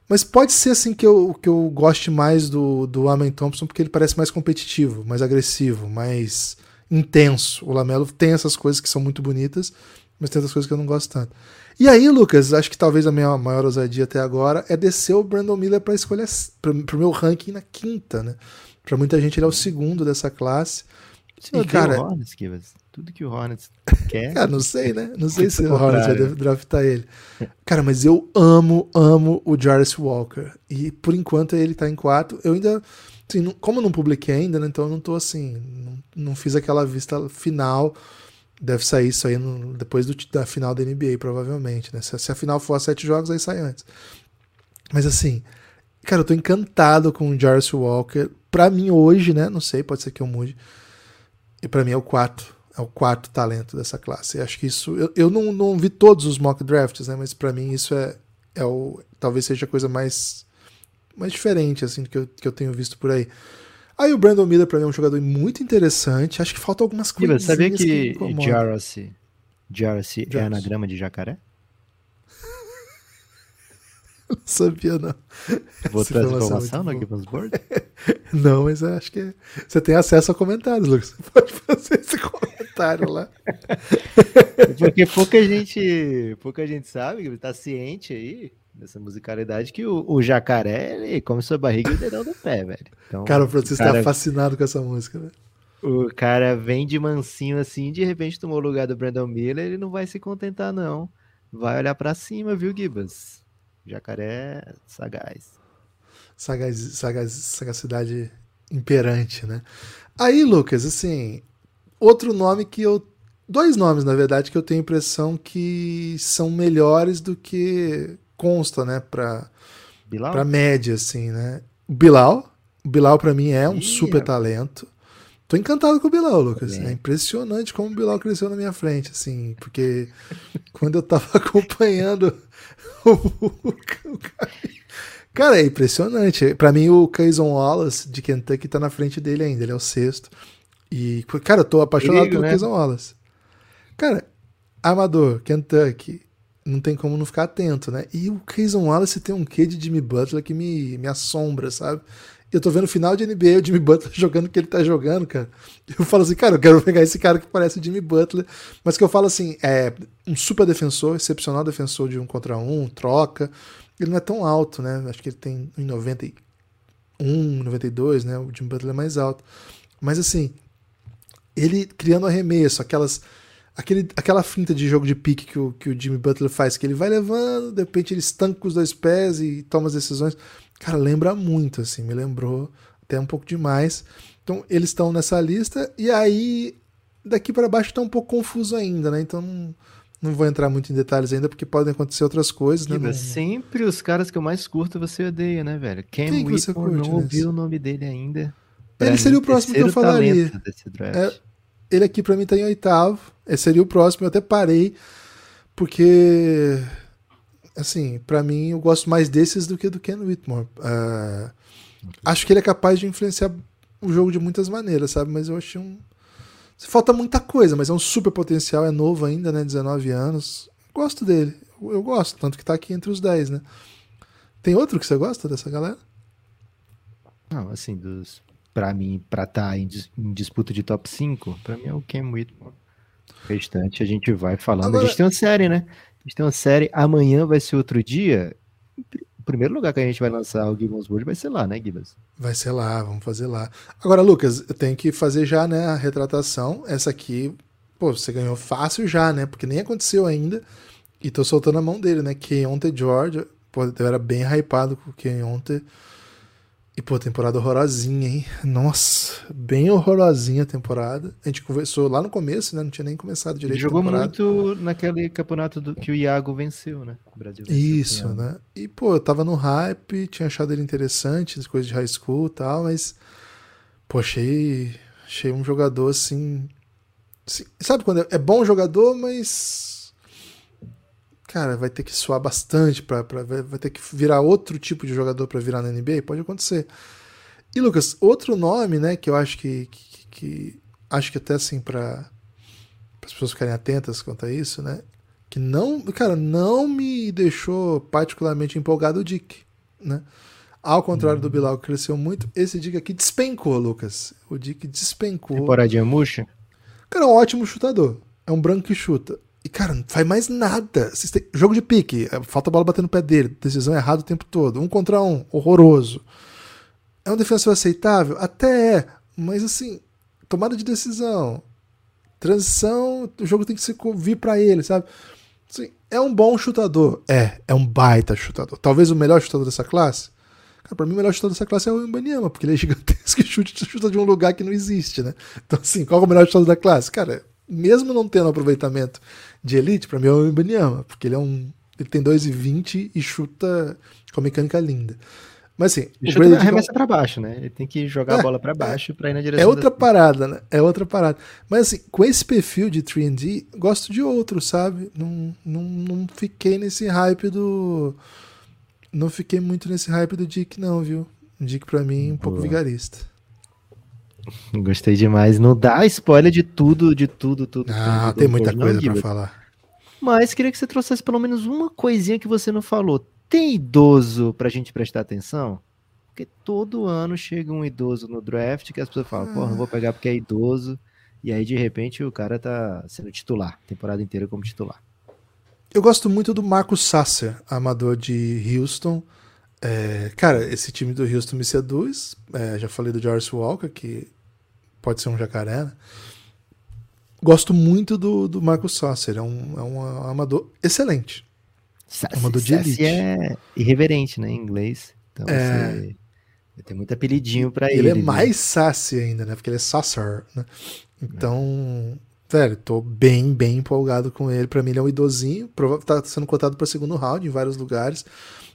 Mas pode ser assim que eu, que eu goste mais do, do Amen Thompson, porque ele parece mais competitivo, mais agressivo, mais intenso. O Lamelo tem essas coisas que são muito bonitas, mas tem outras coisas que eu não gosto tanto. E aí, Lucas, acho que talvez a minha maior ousadia até agora é descer o Brandon Miller para escolher para o meu ranking na quinta, né? Para muita gente ele é o segundo dessa classe. Você e, cara, Hornets, Tudo que o Hornets quer. cara, não sei, né? Não sei se o Hornets vai draftar ele. Cara, mas eu amo, amo o Jarvis Walker. E por enquanto ele tá em quarto. Eu ainda. Assim, como eu não publiquei ainda, né? Então eu não tô assim. Não, não fiz aquela vista final. Deve sair isso aí no, depois do, da final da NBA, provavelmente, né? Se, se a final for a sete jogos, aí sai antes. Mas assim, cara, eu tô encantado com o Jarvis Walker. Pra mim hoje, né? Não sei, pode ser que eu mude e para mim é o quarto, é o quarto talento dessa classe. acho que isso. Eu, eu não, não vi todos os mock drafts, né? Mas para mim isso é, é o. Talvez seja a coisa mais, mais diferente, assim, que eu, que eu tenho visto por aí. Aí o Brandon Miller para mim é um jogador muito interessante. Acho que falta algumas coisas. Sabia que, que Jarossi é anagrama de jacaré? não sabia, não. Vou trazer informação no Gibbons Board? Não, mas acho que você tem acesso a comentários, Lucas. Você pode fazer esse comentário lá. Porque pouca gente, pouca gente sabe, está ciente aí dessa musicalidade que o, o, jacaré ele come sua barriga e o dedão do pé, velho. Então, cara, o Francisco tá cara, tá fascinado com essa música, velho. O cara vem de mansinho assim, de repente tomou o lugar do Brandon Miller, ele não vai se contentar, não. Vai olhar para cima, viu, Gibas? Jacaré sagaz. Sagaz, sagaz, sagacidade imperante, né? Aí, Lucas, assim, outro nome que eu dois nomes, na verdade, que eu tenho a impressão que são melhores do que consta, né, pra, Bilal? pra média, assim, né? O Bilal, o Bilal pra mim é um Ih, super talento. Tô encantado com o Bilal, Lucas. É impressionante como o Bilal cresceu na minha frente, assim, porque quando eu tava acompanhando o, cara, cara, é impressionante. Pra mim, o Kayson Wallace de Kentucky tá na frente dele ainda, ele é o sexto. E, cara, eu tô apaixonado Perigo, pelo né? Kayson Wallace. Cara, Amador, Kentucky, não tem como não ficar atento, né? E o Kayson Wallace tem um quê de Jimmy Butler que me, me assombra, sabe? Eu tô vendo o final de NBA, o Jimmy Butler jogando o que ele tá jogando, cara. Eu falo assim, cara, eu quero pegar esse cara que parece o Jimmy Butler, mas que eu falo assim, é um super defensor, excepcional defensor de um contra um, troca. Ele não é tão alto, né? Acho que ele tem 1,91, 92, né? O Jimmy Butler é mais alto. Mas assim, ele criando arremesso, aquelas aquele, aquela finta de jogo de pique que o, que o Jimmy Butler faz, que ele vai levando, de repente ele estanca com os dois pés e toma as decisões. Cara, lembra muito, assim, me lembrou até um pouco demais. Então, eles estão nessa lista, e aí daqui para baixo tá um pouco confuso ainda, né? Então não, não vou entrar muito em detalhes ainda, porque podem acontecer outras coisas, né? Não- sempre os caras que eu mais curto você odeia, né, velho? Cam Quem que você curte não ouvi o nome dele ainda. Ele seria o próximo que eu falaria. É, ele aqui pra mim tá em oitavo. Esse seria o próximo. Eu até parei, porque, assim, pra mim eu gosto mais desses do que do Ken Whitmore. Ah, Acho que ele é capaz de influenciar o jogo de muitas maneiras, sabe? Mas eu achei um. Falta muita coisa, mas é um super potencial, é novo ainda, né? 19 anos. Gosto dele. Eu eu gosto, tanto que tá aqui entre os 10, né? Tem outro que você gosta dessa galera? Não, assim, dos. Pra mim, pra estar em, dis- em disputa de top 5, pra mim é o Cam Whitmore. O restante a gente vai falando. Agora- A gente tem uma série, né? A gente tem uma série. Amanhã vai ser outro dia. O primeiro lugar que a gente vai lançar o Gibbons World vai ser lá, né, Gibbons? Vai ser lá, vamos fazer lá. Agora, Lucas, eu tenho que fazer já, né, a retratação. Essa aqui, pô, você ganhou fácil já, né? Porque nem aconteceu ainda. E tô soltando a mão dele, né? Keontae George. Pô, eu era bem hypado com o Keontae. E, pô, temporada horrorosinha, hein? Nossa, bem horrorosinha a temporada. A gente conversou lá no começo, né? Não tinha nem começado Ele direito a jogou muito naquele campeonato do- que o Iago venceu, né? O Brasil venceu Isso, né? E, pô, eu tava no hype, tinha achado ele interessante, as coisas de high school e tal, mas, pô, achei, achei um jogador assim. assim, sabe quando é, é bom jogador, mas. Cara, vai ter que suar bastante, pra, pra, vai ter que virar outro tipo de jogador pra virar na NBA? Pode acontecer. E, Lucas, outro nome, né, que eu acho que. que, que- acho que até assim, pra as pessoas ficarem atentas quanto a isso, né? que não, cara, não me deixou particularmente empolgado o Dick, né? Ao contrário do Bilal, que cresceu muito, esse Dick aqui despencou, Lucas. O Dick despencou. Temporadinha murcha? Cara, é um ótimo chutador. É um branco que chuta. E, cara, não faz mais nada. Jogo de pique, é, falta a bola bater no pé dele, decisão errada o tempo todo. Um contra um, horroroso. É um defensor aceitável? Até é, mas assim, tomada de decisão, transição, o jogo tem que se vir pra ele, sabe? Assim, é um bom chutador. É, é um baita chutador. Talvez o melhor chutador dessa classe. Cara, pra mim o melhor chutador dessa classe é o Ibaniama, porque ele é gigantesco e chuta, chuta de um lugar que não existe, né? Então, assim, qual é o melhor chutador da classe? Cara, mesmo não tendo aproveitamento de elite, pra mim é o Ibaniama, porque ele é um. Ele tem 2,20 e chuta com a mecânica linda. Mas assim, Ele o chuta Brady a remessa pra baixo, né? Ele tem que jogar É, a bola pra baixo pra ir na direção é outra da- parada, né? É outra parada. Mas assim, com esse perfil de 3D, gosto de outro, sabe? Não, não, não fiquei nesse hype do. Não fiquei muito nesse hype do Dick, não, viu? Dick, pra mim, um pouco Boa. vigarista. Gostei demais. Não dá spoiler de tudo, de tudo, tudo. Ah, tudo, tem muita não, coisa pra Guilherme. falar. Mas queria que você trouxesse pelo menos uma coisinha que você não falou. Tem idoso pra gente prestar atenção? Porque todo ano chega um idoso no draft que as pessoas falam, porra, não vou pegar porque é idoso. E aí, de repente, o cara tá sendo titular, temporada inteira como titular. Eu gosto muito do Marcus Sasser, amador de Houston. É, cara, esse time do Houston me seduz. É, já falei do Jarvis Walker, que pode ser um jacaré, né? Gosto muito do, do Marcus Sasser. É um, é um amador excelente. Sassy, Amador de Sassy elite. é irreverente, né, em inglês. Então, É. você... Tem muito apelidinho pra ele. Ele é viu? mais sassy ainda, né? Porque ele é Sasser, né? Então, velho, tô bem, bem empolgado com ele. Pra mim, ele é um idosinho. Tá sendo cotado para segundo round em vários lugares.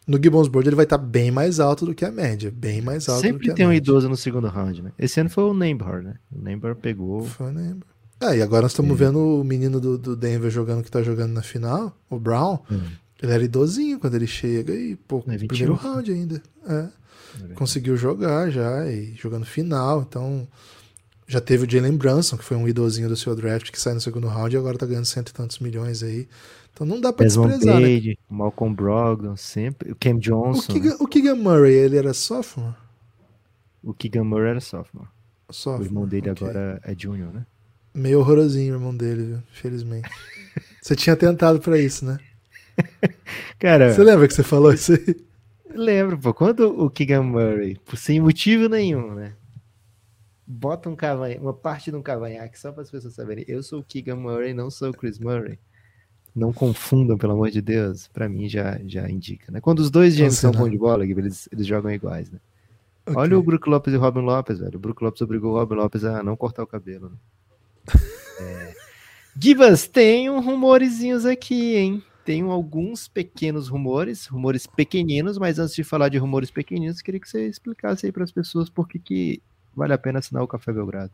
No Gibbons Board ele vai estar tá bem mais alto do que a média. Bem mais alto Sempre do que a tem média. um idoso no segundo round, né? Esse ano foi o Nembhard, né? O Nembhard pegou. Foi o Nembhard. Ah, e agora nós estamos é. vendo o menino do, do, Denver jogando que tá jogando na final, o Brown. Hum. Ele era idosinho quando ele chega e, pô, é primeiro round ainda. É. É Conseguiu jogar já e jogando final. Então, já teve o Jalen Brunson, que foi um idosinho do seu draft, que sai no segundo round e agora tá ganhando cento e tantos milhões aí. Então não dá pra Desmond desprezar, Page, né? Malcolm Brogdon, sempre. O Cam Johnson. O Keegan, o Keegan Murray, ele era sophomore? O Keegan Murray era sophomore. sophomore. O irmão dele okay. agora é junior, né? Meio horrorosinho o irmão dele, viu? Felizmente. você tinha tentado pra isso, né? Cara. Você lembra que você falou isso aí? Lembro, pô. Quando o Keegan Murray, sem motivo nenhum, né? Bota um cavanhaque, uma parte de um cavanhaque só para as pessoas saberem. Eu sou o Keegan Murray, não sou o Chris Murray não confundam, pelo amor de Deus, para mim já, já indica, né? Quando os dois gêmeos são bons de bola, eles, eles jogam iguais, né? Okay. Olha o Brook Lopes e o Robin Lopes, velho. O Brook Lopes obrigou o Robin Lopes a não cortar o cabelo, né? é. Gibas, tem um rumorzinhos aqui, hein? Tem alguns pequenos rumores, rumores pequeninos, mas antes de falar de rumores pequeninos, queria que você explicasse aí para as pessoas por que, que vale a pena assinar o Café Belgrado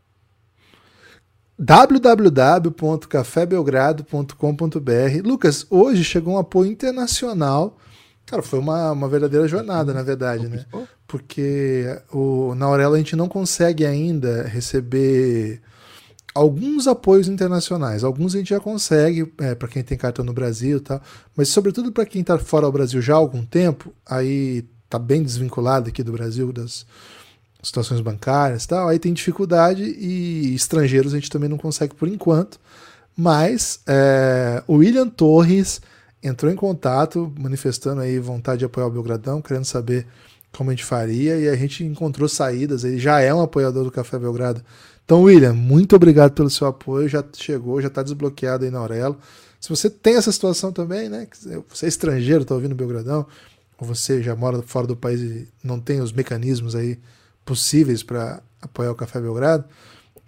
www.cafébelgrado.com.br. Lucas, hoje chegou um apoio internacional. Cara, foi uma, uma verdadeira jornada, na verdade, né? Porque o, na Aurela a gente não consegue ainda receber alguns apoios internacionais. Alguns a gente já consegue, é, para quem tem cartão no Brasil e tal. Mas, sobretudo, para quem está fora do Brasil já há algum tempo, aí tá bem desvinculado aqui do Brasil, das, situações bancárias e tal, aí tem dificuldade e estrangeiros a gente também não consegue por enquanto. Mas é, o William Torres entrou em contato, manifestando aí vontade de apoiar o Belgradão, querendo saber como a gente faria, e a gente encontrou saídas. Ele já é um apoiador do Café Belgrado. Então, William, muito obrigado pelo seu apoio. Já chegou, já está desbloqueado aí na Aurelo. Se você tem essa situação também, né? Você é estrangeiro, está ouvindo o Belgradão, ou você já mora fora do país e não tem os mecanismos aí possíveis para apoiar o Café Belgrado,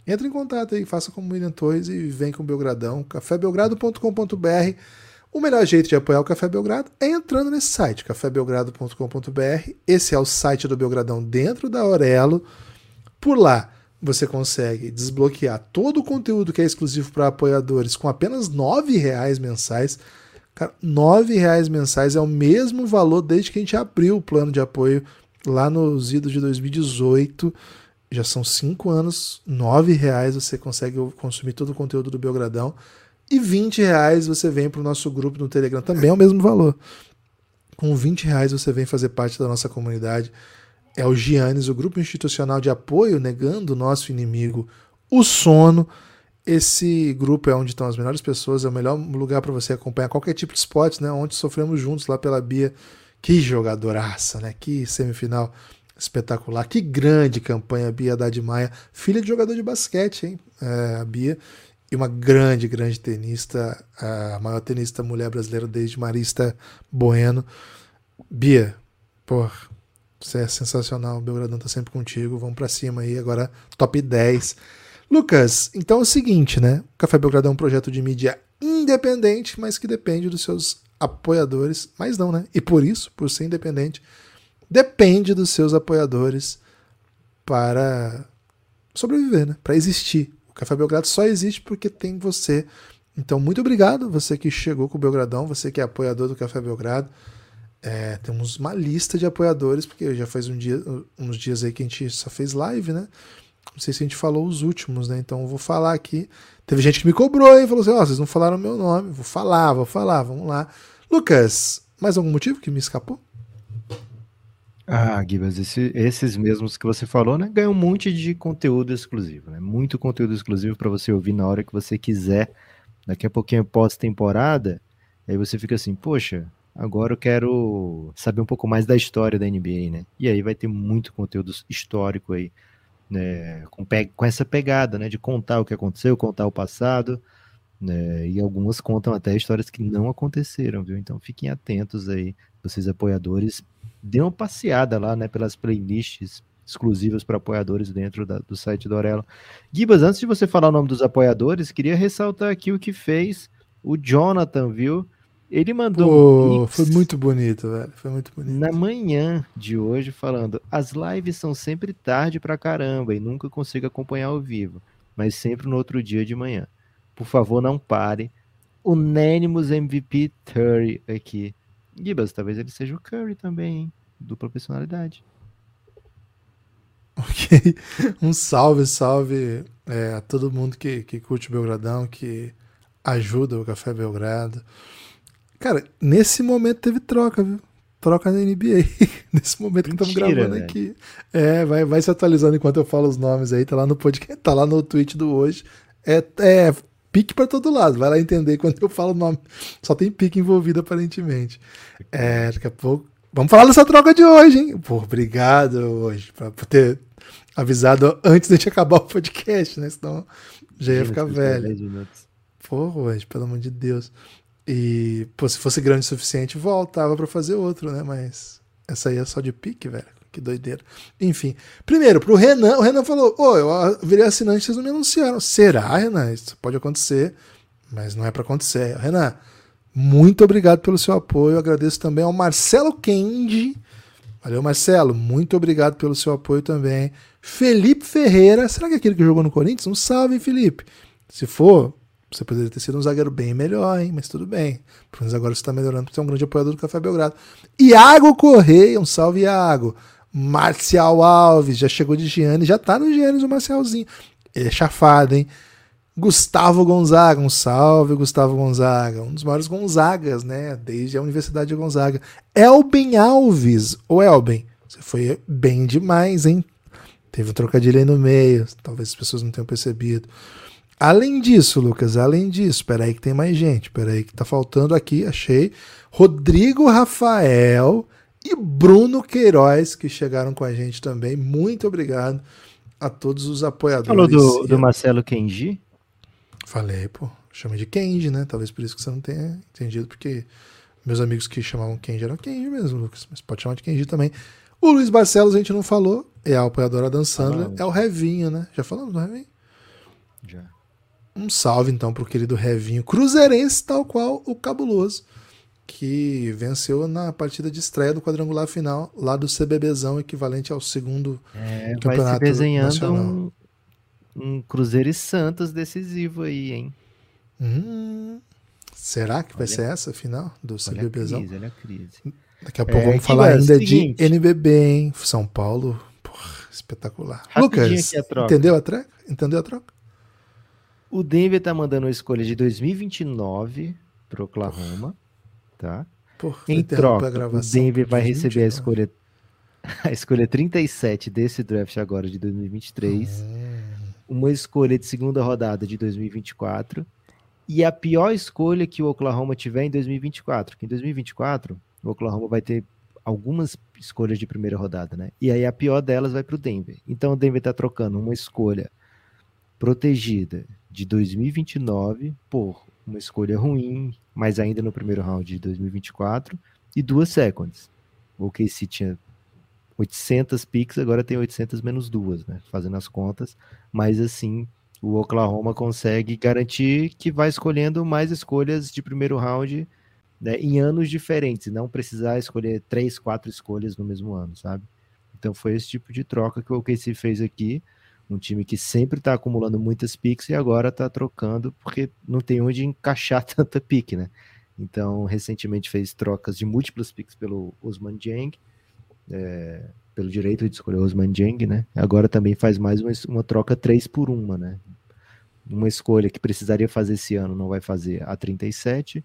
entre em contato aí, faça como William Torres e vem com o Belgradão, cafébelgrado.com.br. O melhor jeito de apoiar o Café Belgrado é entrando nesse site, cafébelgrado.com.br. Esse é o site do Belgradão dentro da Aurelo. Por lá você consegue desbloquear todo o conteúdo que é exclusivo para apoiadores com apenas R$ reais mensais. Cara, R$ reais mensais é o mesmo valor desde que a gente abriu o plano de apoio lá nos idos de 2018. Já são cinco anos, nove reais você consegue consumir todo o conteúdo do Belgradão. E 20 reais você vem para o nosso grupo no Telegram, também é o mesmo valor. Com 20 reais você vem fazer parte da nossa comunidade. É o Giannis, o grupo institucional de apoio, negando o nosso inimigo, o sono. Esse grupo é onde estão as melhores pessoas, é o melhor lugar para você acompanhar qualquer tipo de esporte, né? Onde sofremos juntos lá pela Bia que jogadoraça, né? Que semifinal espetacular. Que grande campanha Bia Haddad Maia, filha de jogador de basquete, hein? É, a Bia. E uma grande, grande tenista, a maior tenista mulher brasileira desde Marista Bueno. Bia, pô, você é sensacional. O Belgradão tá sempre contigo. Vamos para cima aí, agora top 10. Lucas, então é o seguinte, né? O Café Belgradão é um projeto de mídia independente, mas que depende dos seus apoiadores, mas não, né? E por isso, por ser independente, depende dos seus apoiadores para sobreviver, né? Para existir. O Café Belgrado só existe porque tem você. Então, muito obrigado, você que chegou com o Belgradão, você que é apoiador do Café Belgrado. É, temos uma lista de apoiadores, porque já faz um dia, uns dias aí que a gente só fez live, né? Não sei se a gente falou os últimos, né? Então vou falar aqui. Teve gente que me cobrou e falou assim: Ó, oh, vocês não falaram meu nome. Vou falar, vou falar, vamos lá. Lucas, mais algum motivo que me escapou? Ah, Gibas, esse, esses mesmos que você falou, né? Ganham um monte de conteúdo exclusivo, né? Muito conteúdo exclusivo para você ouvir na hora que você quiser. Daqui a pouquinho pós-temporada, aí você fica assim, poxa, agora eu quero saber um pouco mais da história da NBA, né? E aí vai ter muito conteúdo histórico aí né, com, com, essa pegada, né, de contar o que aconteceu, contar o passado, né, e algumas contam até histórias que não aconteceram, viu? Então fiquem atentos aí, vocês apoiadores, dê uma passeada lá, né, pelas playlists exclusivas para apoiadores dentro da, do site do Aurelo. Gibas, antes de você falar o nome dos apoiadores, queria ressaltar aqui o que fez o Jonathan, viu? Ele mandou Pô, um foi muito bonito, velho. Foi muito bonito. Na manhã de hoje, falando: as lives são sempre tarde pra caramba e nunca consigo acompanhar ao vivo, mas sempre no outro dia de manhã. Por favor, não pare. Unânimos MVP 30 aqui. Gibas, talvez ele seja o Curry também, hein? Dupla personalidade. Ok. Um salve, salve é, a todo mundo que, que curte o Belgradão, que ajuda o Café Belgrado. Cara, nesse momento teve troca, viu? Troca na NBA. nesse momento Mentira, que estamos gravando velho. aqui. É, vai, vai se atualizando enquanto eu falo os nomes aí. Tá lá no podcast, tá lá no tweet do hoje. É, é pique para todo lado. Vai lá entender quando eu falo o nome. Só tem pique envolvido aparentemente. É, daqui a pouco. Vamos falar dessa troca de hoje, hein? Pô, obrigado hoje por ter avisado antes de a gente acabar o podcast, né? Senão já ia ficar velho. Pô, hoje, pelo amor de Deus. E, pô, se fosse grande o suficiente, voltava para fazer outro, né? Mas essa aí é só de pique, velho. Que doideira. Enfim. Primeiro, pro Renan, o Renan falou: Ô, eu virei assinante, vocês não me anunciaram. Será, Renan? Isso pode acontecer, mas não é para acontecer. Renan, muito obrigado pelo seu apoio. Agradeço também ao Marcelo Kendi. Valeu, Marcelo. Muito obrigado pelo seu apoio também. Felipe Ferreira. Será que é aquele que jogou no Corinthians? Um salve, Felipe. Se for, você poderia ter sido um zagueiro bem melhor, hein? Mas tudo bem. Pelo menos agora você está melhorando porque você é um grande apoiador do Café Belgrado. Iago Correia, um salve, Iago. Marcial Alves, já chegou de Gianni, já tá no Gianni o Marcialzinho. Ele é chafado, hein? Gustavo Gonzaga, um salve, Gustavo Gonzaga, um dos maiores Gonzagas, né? Desde a Universidade de Gonzaga. Elben Alves, ô Elben, você foi bem demais, hein? Teve um trocadilho aí no meio, talvez as pessoas não tenham percebido. Além disso, Lucas, além disso, peraí que tem mais gente, peraí que tá faltando aqui, achei. Rodrigo Rafael e Bruno Queiroz, que chegaram com a gente também. Muito obrigado a todos os apoiadores. Falou do, do Marcelo Kenji? Falei, pô. Chama de Kenji, né? Talvez por isso que você não tenha entendido, porque meus amigos que chamavam Kenji eram Kenji mesmo, Lucas. Mas pode chamar de Kenji também. O Luiz Barcelos a gente não falou, é a apoiadora dançando, ah, é o Revinho, né? Já falamos do Revinho? Já. Um salve então para o querido Revinho Cruzeirense, tal qual o Cabuloso, que venceu na partida de estreia do quadrangular final lá do CBBzão, equivalente ao segundo é, campeonato vai se desenhando um, um, Cruzeiro e Santos decisivo aí, hein? Hum, será que olha, vai ser essa a final do CBBzão? Olha a crise, olha a crise. Daqui a pouco é, vamos falar ainda seguinte, de NBB, hein? São Paulo, porra, espetacular. Lucas, entendeu a troca? Entendeu a troca? O Denver tá mandando uma escolha de 2029 pro Oklahoma, tá? Porra, em troca, o Denver vai receber a escolha a escolha 37 desse draft agora de 2023, hum. uma escolha de segunda rodada de 2024 e a pior escolha que o Oklahoma tiver em 2024, que em 2024 o Oklahoma vai ter algumas escolhas de primeira rodada, né? E aí a pior delas vai para o Denver. Então o Denver está trocando uma escolha protegida de 2029 por uma escolha ruim, mas ainda no primeiro round de 2024, e duas seconds. O se tinha 800 picks, agora tem 800 menos duas, né? Fazendo as contas, mas assim o Oklahoma consegue garantir que vai escolhendo mais escolhas de primeiro round né, em anos diferentes, não precisar escolher três, quatro escolhas no mesmo ano, sabe? Então foi esse tipo de troca que o OKC fez aqui um time que sempre está acumulando muitas picks e agora está trocando porque não tem onde encaixar tanta pique, né? Então, recentemente fez trocas de múltiplas picks pelo Osman Jeng, é, pelo direito de escolher o Osman Jeng, né? Agora também faz mais uma, uma troca 3 por 1, né? Uma escolha que precisaria fazer esse ano não vai fazer a 37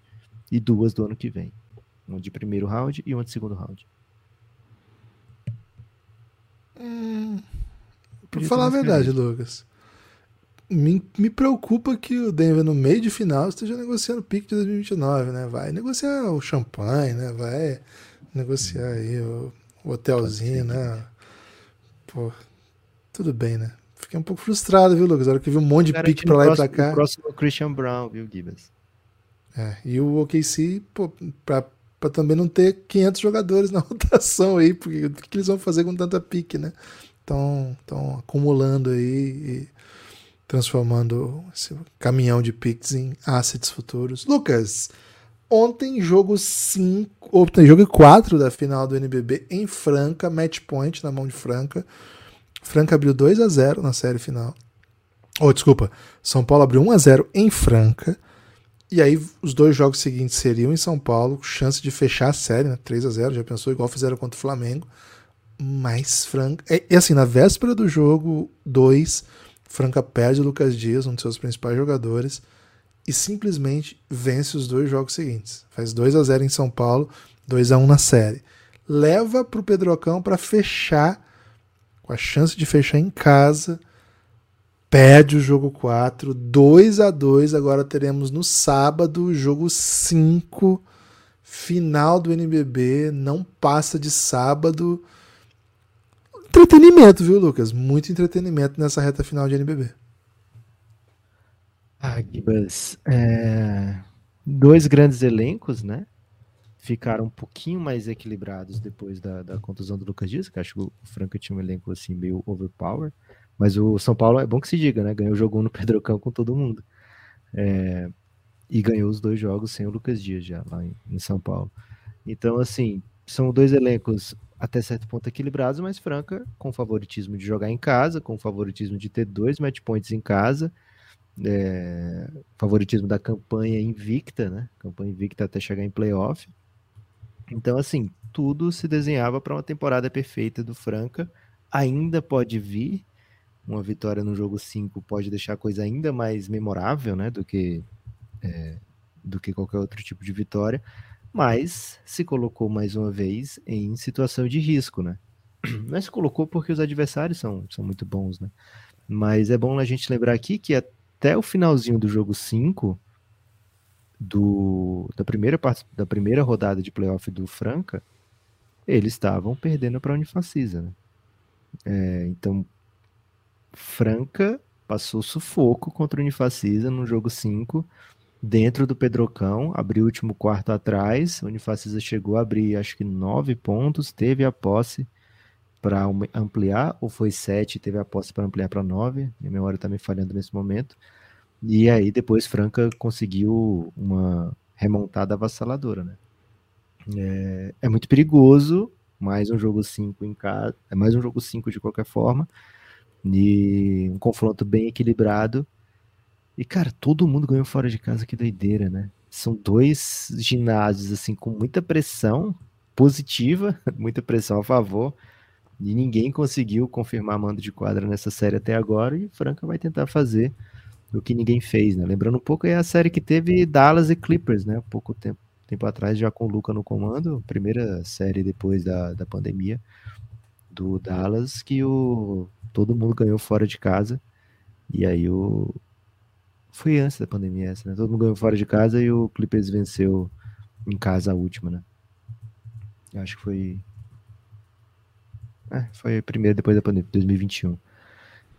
e duas do ano que vem. Uma de primeiro round e uma de segundo round. Hum, Pra falar a verdade, Lucas. Me, me preocupa que o Denver, no meio de final, esteja negociando o pique de 2029, né? Vai negociar o champanhe, né? Vai negociar aí o, o hotelzinho, né? Pô, tudo bem, né? Fiquei um pouco frustrado, viu, Lucas? A hora que vi um monte de pique pra lá próximo, e pra cá. O próximo é o Christian Brown, viu, Gibbons? É, e o OKC, pô, pra, pra também não ter 500 jogadores na rotação aí, porque o que eles vão fazer com tanta pique, né? Estão acumulando aí e transformando esse caminhão de Pix em assets futuros. Lucas, ontem jogo 5, ontem jogo 4 da final do NBB em Franca, match point na mão de Franca. Franca abriu 2 a 0 na série final. Oh, desculpa, São Paulo abriu 1 a 0 em Franca. E aí os dois jogos seguintes seriam em São Paulo, chance de fechar a série, né? 3 a 0 já pensou igual fizeram contra o Flamengo. Mas Franca. E, e assim, na véspera do jogo 2, Franca perde o Lucas Dias, um de seus principais jogadores, e simplesmente vence os dois jogos seguintes. Faz 2 a 0 em São Paulo, 2 a 1 na série. Leva para o Pedrocão para fechar, com a chance de fechar em casa perde o jogo 4, 2 a 2 Agora teremos no sábado jogo 5, final do NBB. Não passa de sábado. Entretenimento, viu, Lucas? Muito entretenimento nessa reta final de NBB. Gibas, é... dois grandes elencos, né? Ficaram um pouquinho mais equilibrados depois da, da contusão do Lucas Dias, que acho que o Franca tinha um elenco assim meio overpower. Mas o São Paulo é bom que se diga, né? Ganhou o jogo no Pedrocão com todo mundo. É, e ganhou os dois jogos sem o Lucas Dias já lá em, em, São Paulo. Então, assim, são dois elencos até certo ponto equilibrados, mas Franca com favoritismo de jogar em casa, com favoritismo de ter dois match points em casa, é, favoritismo da campanha invicta, né? Campanha invicta até chegar em playoff. Então, assim, tudo se desenhava para uma temporada perfeita do Franca. Ainda pode vir, uma vitória no jogo 5 pode deixar a coisa ainda mais memorável, né, do que é, do que qualquer outro tipo de vitória, mas se colocou mais uma vez em situação de risco, né? Não é se colocou porque os adversários são, são muito bons, né? Mas é bom a gente lembrar aqui que até o finalzinho do jogo 5 do da primeira da primeira rodada de playoff do Franca, eles estavam perdendo para a Unifacisa, né? É, então Franca passou sufoco contra o Unifacisa no jogo 5, dentro do Pedrocão, abriu o último quarto atrás, o Unifacisa chegou a abrir acho que nove pontos, teve a posse para ampliar, ou foi sete, teve a posse para ampliar para nove, minha memória está me falhando nesse momento, e aí depois Franca conseguiu uma remontada avassaladora, né? É, é muito perigoso, mais um jogo 5 em casa, é mais um jogo 5 de qualquer forma, e um confronto bem equilibrado. E, cara, todo mundo ganhou fora de casa, que doideira, né? São dois ginásios, assim, com muita pressão positiva, muita pressão a favor, e ninguém conseguiu confirmar mando de quadra nessa série até agora, e Franca vai tentar fazer o que ninguém fez, né? Lembrando um pouco, é a série que teve Dallas e Clippers, né? Pouco tempo, tempo atrás, já com o Luca no comando, primeira série depois da, da pandemia do Dallas, que o todo mundo ganhou fora de casa. E aí o. Foi antes da pandemia essa, né? Todo mundo ganhou fora de casa e o Clippers venceu em casa a última, né? Eu acho que foi. É, foi primeiro depois da pandemia, 2021.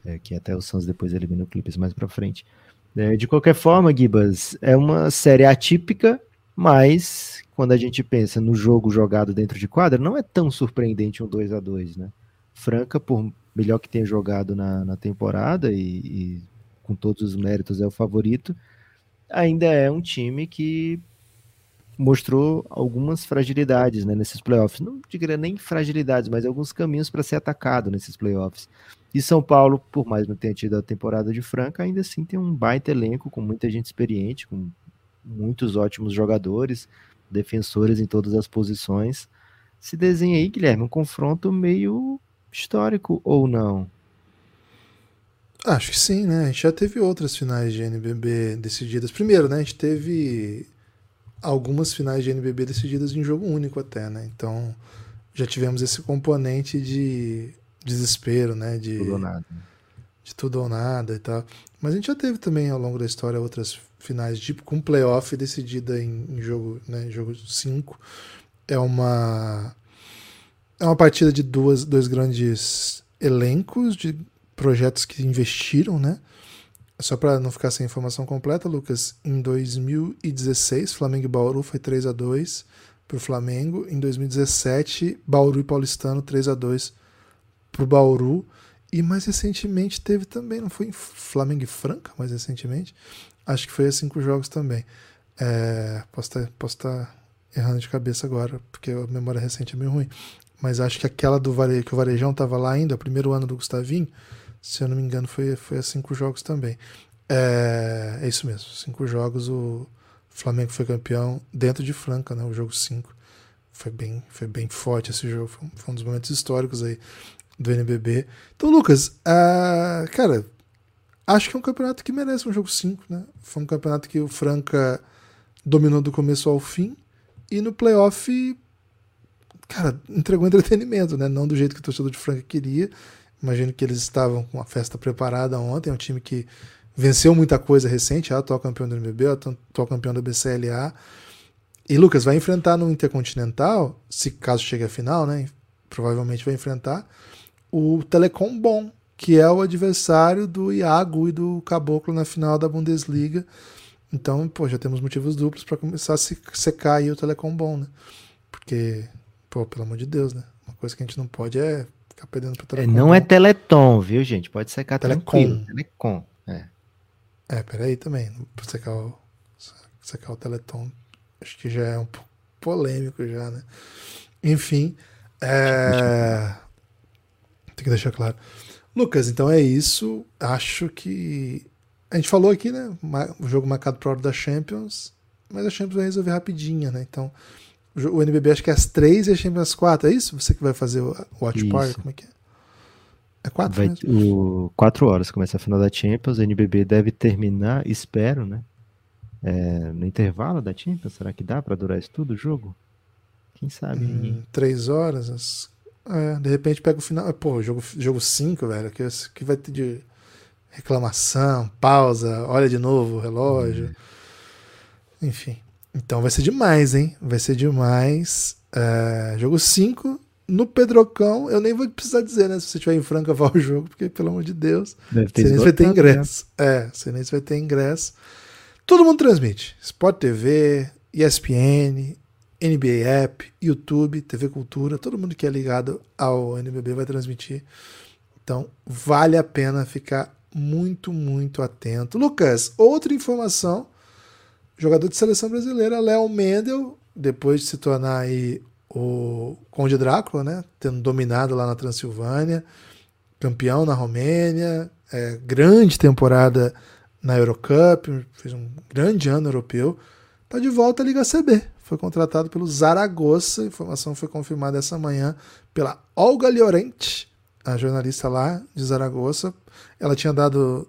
É, que até o Suns depois eliminou o Clippers mais pra frente. É, de qualquer forma, Gibas, é uma série atípica, mas quando a gente pensa no jogo jogado dentro de quadra, não é tão surpreendente um 2 a 2 né? Franca, por melhor que tenha jogado na, na temporada e, e, com todos os méritos é o favorito, ainda é um time que mostrou algumas fragilidades né, nesses playoffs. Não diria nem fragilidades, mas alguns caminhos para ser atacado nesses playoffs. E São Paulo, por mais não tenha tido a temporada de Franca, ainda assim tem um baita elenco com muita gente experiente, com muitos ótimos jogadores, defensores em todas as posições. Se desenha aí, Guilherme, um confronto meio histórico ou não? Acho que sim, né? A gente já teve outras finais de NBB decididas. Primeiro, né? A gente teve algumas finais de NBB decididas em jogo único até, né? Então já tivemos esse componente de desespero, né? De tudo ou nada. De tudo ou nada e tal. Mas a gente já teve também ao longo da história outras finais, tipo com playoff decidida em, em jogo, né? Jogo 5. É uma é uma partida de duas, dois grandes elencos de projetos que investiram, né? Só para não ficar sem informação completa, Lucas, em 2016, Flamengo e Bauru foi 3 a 2 para o Flamengo. Em 2017, Bauru e Paulistano 3 a 2 pro Bauru. E mais recentemente teve também, não foi em Flamengo e Franca, mais recentemente. Acho que foi a cinco jogos também. É, posso estar posso tá errando de cabeça agora, porque a memória recente é meio ruim. Mas acho que aquela do Vare... que o Varejão estava lá ainda, o primeiro ano do Gustavinho, se eu não me engano, foi, foi a cinco jogos também. É, é isso mesmo, cinco jogos o Flamengo foi campeão dentro de Franca, né? O jogo 5. Foi bem, foi bem forte esse jogo, foi um, foi um dos momentos históricos aí do NBB. Então, Lucas, uh, cara, acho que é um campeonato que merece um jogo 5, né? Foi um campeonato que o Franca dominou do começo ao fim e no playoff, cara, entregou entretenimento, né? Não do jeito que o torcedor de Franca queria. Imagino que eles estavam com a festa preparada ontem, é um time que venceu muita coisa recente, é atual campeão do NBB, atual campeão da BCLA. E Lucas vai enfrentar no Intercontinental, se caso chegue à final, né? Provavelmente vai enfrentar o Telecom Bom, que é o adversário do Iago e do Caboclo na final da Bundesliga. Então, pô, já temos motivos duplos para começar a se secar aí o Telecom Bom, né? Porque, pô, pelo amor de Deus, né? Uma coisa que a gente não pode é ficar perdendo pro Telecom. É, não é Teleton, viu, gente? Pode secar Telecom. tranquilo. Telecom, é. É, peraí também. Pra secar o, secar o Teleton, acho que já é um pouco polêmico já, né? Enfim, é... Tem que deixar claro. Lucas, então é isso. Acho que. A gente falou aqui, né? O jogo marcado para hora da Champions, mas a Champions vai resolver rapidinho, né? Então, o NBB acho que é às três e a Champions às quatro. É isso? Você que vai fazer o Watch Party? Como é que é? É quatro vai, o, quatro horas começa a final da Champions. O NBB deve terminar, espero, né? É, no intervalo da Champions. Será que dá para durar isso tudo o jogo? Quem sabe? Hum, três horas, é, de repente pega o final. Pô, jogo 5, jogo cinco, velho, que, que vai ter de reclamação, pausa, olha de novo o relógio. Uhum. Enfim. Então vai ser demais, hein? Vai ser demais. É, jogo 5. No Pedrocão, eu nem vou precisar dizer, né? Se você estiver em Franca, vá ao jogo, porque, pelo amor de Deus, você vai ter ingresso. Né? É, você nem vai ter ingresso. Todo mundo transmite. Sport TV, ESPN, NBA App, YouTube, TV Cultura, todo mundo que é ligado ao NBB vai transmitir. Então, vale a pena ficar muito, muito atento. Lucas, outra informação: jogador de seleção brasileira, Léo Mendel, depois de se tornar aí o Conde Drácula, né? Tendo dominado lá na Transilvânia, campeão na Romênia, é, grande temporada na Eurocup, fez um grande ano europeu, tá de volta à Liga CB foi contratado pelo Zaragoza. A informação foi confirmada essa manhã pela Olga Llorente, a jornalista lá de Zaragoza. Ela tinha dado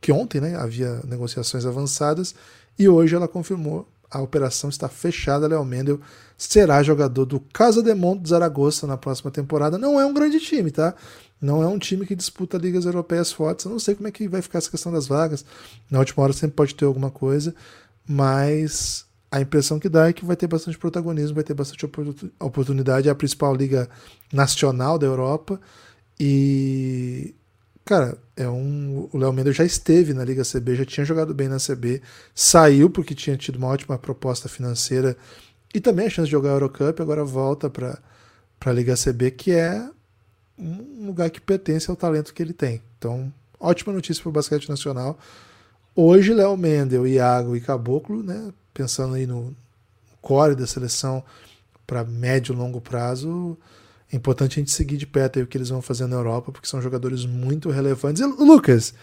que ontem né, havia negociações avançadas e hoje ela confirmou a operação está fechada. Léo Mendel será jogador do Casa de Monte Zaragoza na próxima temporada. Não é um grande time, tá? Não é um time que disputa ligas europeias fortes. Eu não sei como é que vai ficar essa questão das vagas. Na última hora sempre pode ter alguma coisa, mas a impressão que dá é que vai ter bastante protagonismo, vai ter bastante oportunidade. É a principal liga nacional da Europa. E, cara, é um, o Léo Mendes já esteve na Liga CB, já tinha jogado bem na CB, saiu porque tinha tido uma ótima proposta financeira e também a chance de jogar a Eurocup. Agora volta para a Liga CB, que é um lugar que pertence ao talento que ele tem. Então, ótima notícia para o basquete nacional. Hoje, Léo Mendel, Iago e Caboclo, né? pensando aí no core da seleção para médio e longo prazo, é importante a gente seguir de perto o que eles vão fazer na Europa, porque são jogadores muito relevantes. E, Lucas,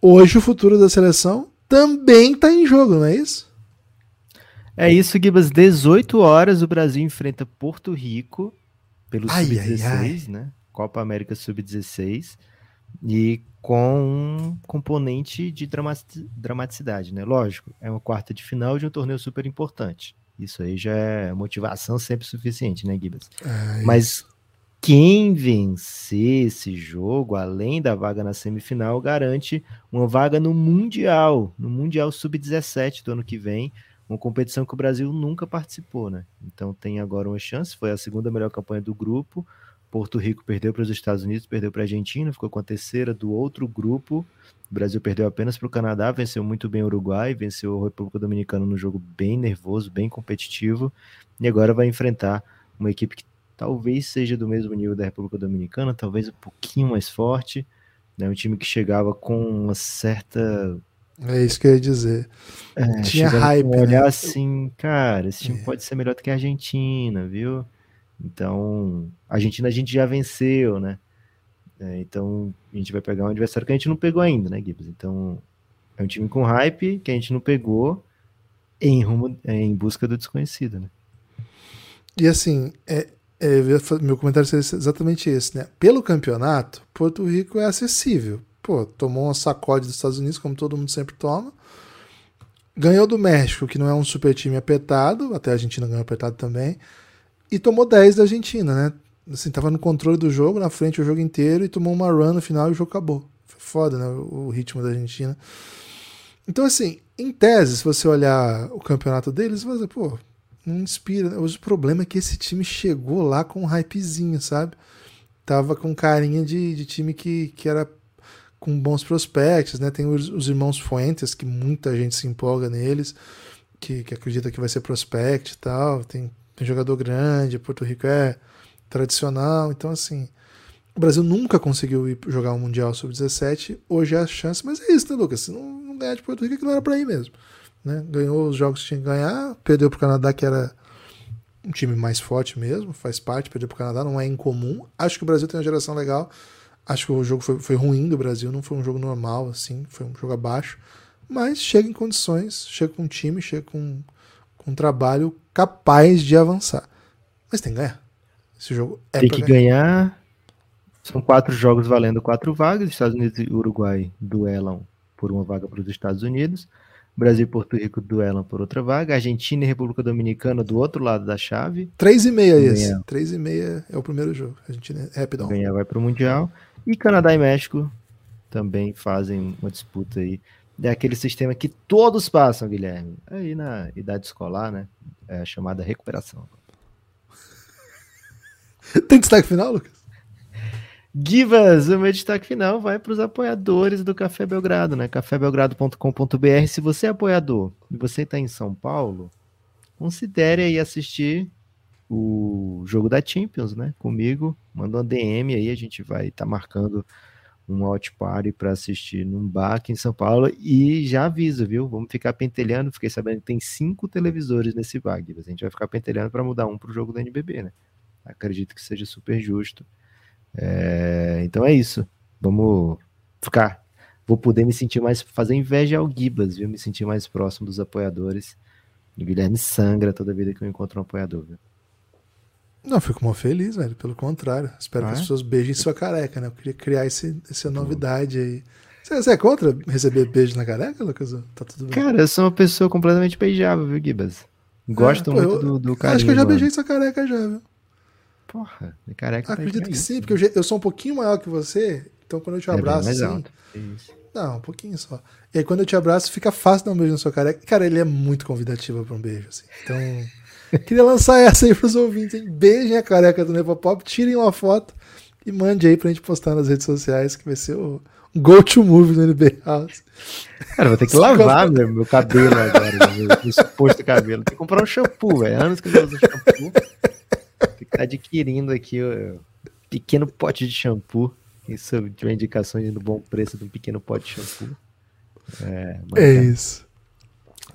hoje o futuro da seleção também está em jogo, não é isso? É isso, Gibas. 18 horas o Brasil enfrenta Porto Rico pelo Sub-16, né? Copa América Sub-16. E com um componente de dramaticidade, né? Lógico, é uma quarta de final de um torneio super importante. Isso aí já é motivação sempre suficiente, né, Gibas? É Mas quem vencer esse jogo, além da vaga na semifinal, garante uma vaga no Mundial, no Mundial Sub-17 do ano que vem, uma competição que o Brasil nunca participou, né? Então tem agora uma chance, foi a segunda melhor campanha do grupo, Porto Rico perdeu para os Estados Unidos, perdeu para a Argentina, ficou com a terceira do outro grupo. O Brasil perdeu apenas para o Canadá, venceu muito bem o Uruguai, venceu a República Dominicana no jogo bem nervoso, bem competitivo, e agora vai enfrentar uma equipe que talvez seja do mesmo nível da República Dominicana, talvez um pouquinho mais forte. Né? Um time que chegava com uma certa. É isso que eu ia dizer. É, Tinha hype, um olhar né? assim, cara, esse time É. pode ser melhor do que a Argentina, viu? Então, a Argentina a gente já venceu, né? É, então, a gente vai pegar um adversário que a gente não pegou ainda, né, Gibbs? Então, é um time com hype que a gente não pegou em, rumo, em busca do desconhecido, né? E assim, é, é, meu comentário seria exatamente esse, né? Pelo campeonato, Porto Rico é acessível. Pô, tomou uma sacode dos Estados Unidos, como todo mundo sempre toma. Ganhou do México, que não é um super time apertado, até a Argentina ganhou apertado também. E tomou 10 da Argentina, né? Assim, tava no controle do jogo, na frente o jogo inteiro, e tomou uma run no final e o jogo acabou. Foi foda, né? O, ritmo da Argentina. Então, assim, em tese, se você olhar o campeonato deles, você vai pô, não inspira. né? O problema é que esse time chegou lá com um hypezinho, sabe? Tava com carinha de, de time que, que era com bons prospectos, né? Tem os, os irmãos Fuentes, que muita gente se empolga neles, que, que acredita que vai ser prospect e tal. Tem, tem jogador grande, Porto Rico é tradicional. Então, assim, o Brasil nunca conseguiu ir jogar um Mundial Sub-17. Hoje é a chance, mas é isso, né, Lucas? Se não, não ganhar de Porto Rico, não era pra ir mesmo. Né? Ganhou os jogos que tinha que ganhar, perdeu pro Canadá, que era um time mais forte mesmo, faz parte, perdeu pro Canadá, não é incomum. Acho que o Brasil tem uma geração legal. Acho que o jogo foi, foi ruim do Brasil, não foi um jogo normal, assim, foi um jogo abaixo. Mas chega em condições, chega com um time, chega com, com um trabalho capaz de avançar. Mas tem que ganhar. Esse jogo é Tem que ganhar. ganhar. São quatro jogos valendo quatro vagas. Estados Unidos e Uruguai duelam por uma vaga para os Estados Unidos. Brasil e Porto Rico duelam por outra vaga. Argentina e República Dominicana do outro lado da chave. 3,5 é esse. Ganhar. 3,5 é o primeiro jogo. A gente é rapidão. Ganhar vai para o Mundial. E Canadá e México também fazem uma disputa aí. É aquele sistema que todos passam, Guilherme. Aí na idade escolar, né? É a chamada recuperação. Tem destaque final, Lucas? Givas, o meu destaque final vai para os apoiadores do Café Belgrado, né? cafébelgrado.com.br. Se você é apoiador e você está em São Paulo, considere aí assistir o jogo da Champions, né? Comigo, manda uma DM aí, a gente vai estar marcando um watch party para assistir num bar aqui em São Paulo e já aviso, viu? Vamos ficar pentelhando, fiquei sabendo que tem cinco televisores nesse bar, Givas. A gente vai ficar pentelhando para mudar um para o jogo do NBB, né? Acredito que seja super justo. É, então é isso. Vamos ficar. Vou poder me sentir mais. Fazer inveja ao Gibas, viu? Me sentir mais próximo dos apoiadores. O Guilherme sangra toda vida que eu encontro um apoiador, viu? Não, fico mó feliz, velho. Pelo contrário. Espero Ah, que as é? pessoas beijem sua careca, né? Eu queria criar esse, essa novidade aí. Você, você é contra receber beijo na careca, Lucas? Tá tudo bem. Cara, eu sou uma pessoa completamente beijável, viu, Gibas? Gosto É, pô, muito eu- do, do Acho carinho. que eu já mano. beijei sua careca já, viu? Porra, minha careca tá Acredito que aí. sim, porque eu, eu sou um pouquinho maior que você. Então quando eu te É bem abraço assim. alto. Isso. Não, um pouquinho só. E aí quando eu te abraço, fica fácil dar um beijo na sua careca. Cara, ele é muito convidativo pra um beijo, assim. Então, queria lançar essa aí pros ouvintes, hein? Beijem a careca do Nepopop, tirem uma foto e mande aí pra gente postar nas redes sociais, que vai ser o go-to-move do NB House. Cara, vou ter que lavar meu, meu cabelo agora, meu, meu suposto cabelo. Tem que comprar um shampoo, velho. Anos que eu não uso shampoo. Tem que estar adquirindo aqui o pequeno pote de shampoo. Quem soube tiver indicações do bom preço de um pequeno pote de shampoo. É, É bacana. isso.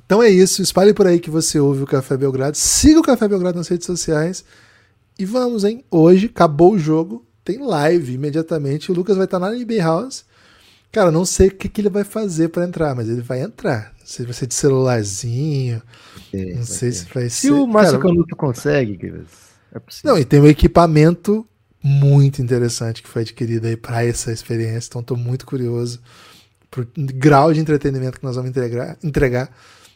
Então é isso. Espalhe por aí que você ouve o Café Belgrado. Siga o Café Belgrado nas redes sociais. E vamos, hein? Hoje acabou o jogo. Tem live imediatamente. O Lucas vai estar na NB House. Cara, não sei o que, que ele vai fazer pra entrar, mas ele vai entrar. Não sei se vai ser de celularzinho. É, Não sei ter. se vai Se ser. o Márcio Canuto consegue, Guilherme, é possível. Não, e tem um equipamento muito interessante que foi adquirido aí para essa experiência. Então, estou muito curioso pro grau de entretenimento que nós vamos entregar. entregar.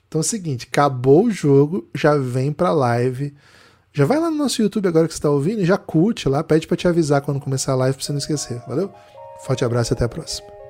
Então é o seguinte: acabou o jogo, já vem pra live. Já vai lá no nosso YouTube agora que você está ouvindo e já curte lá, pede para te avisar quando começar a live para você não esquecer. Valeu? Forte abraço e até a próxima.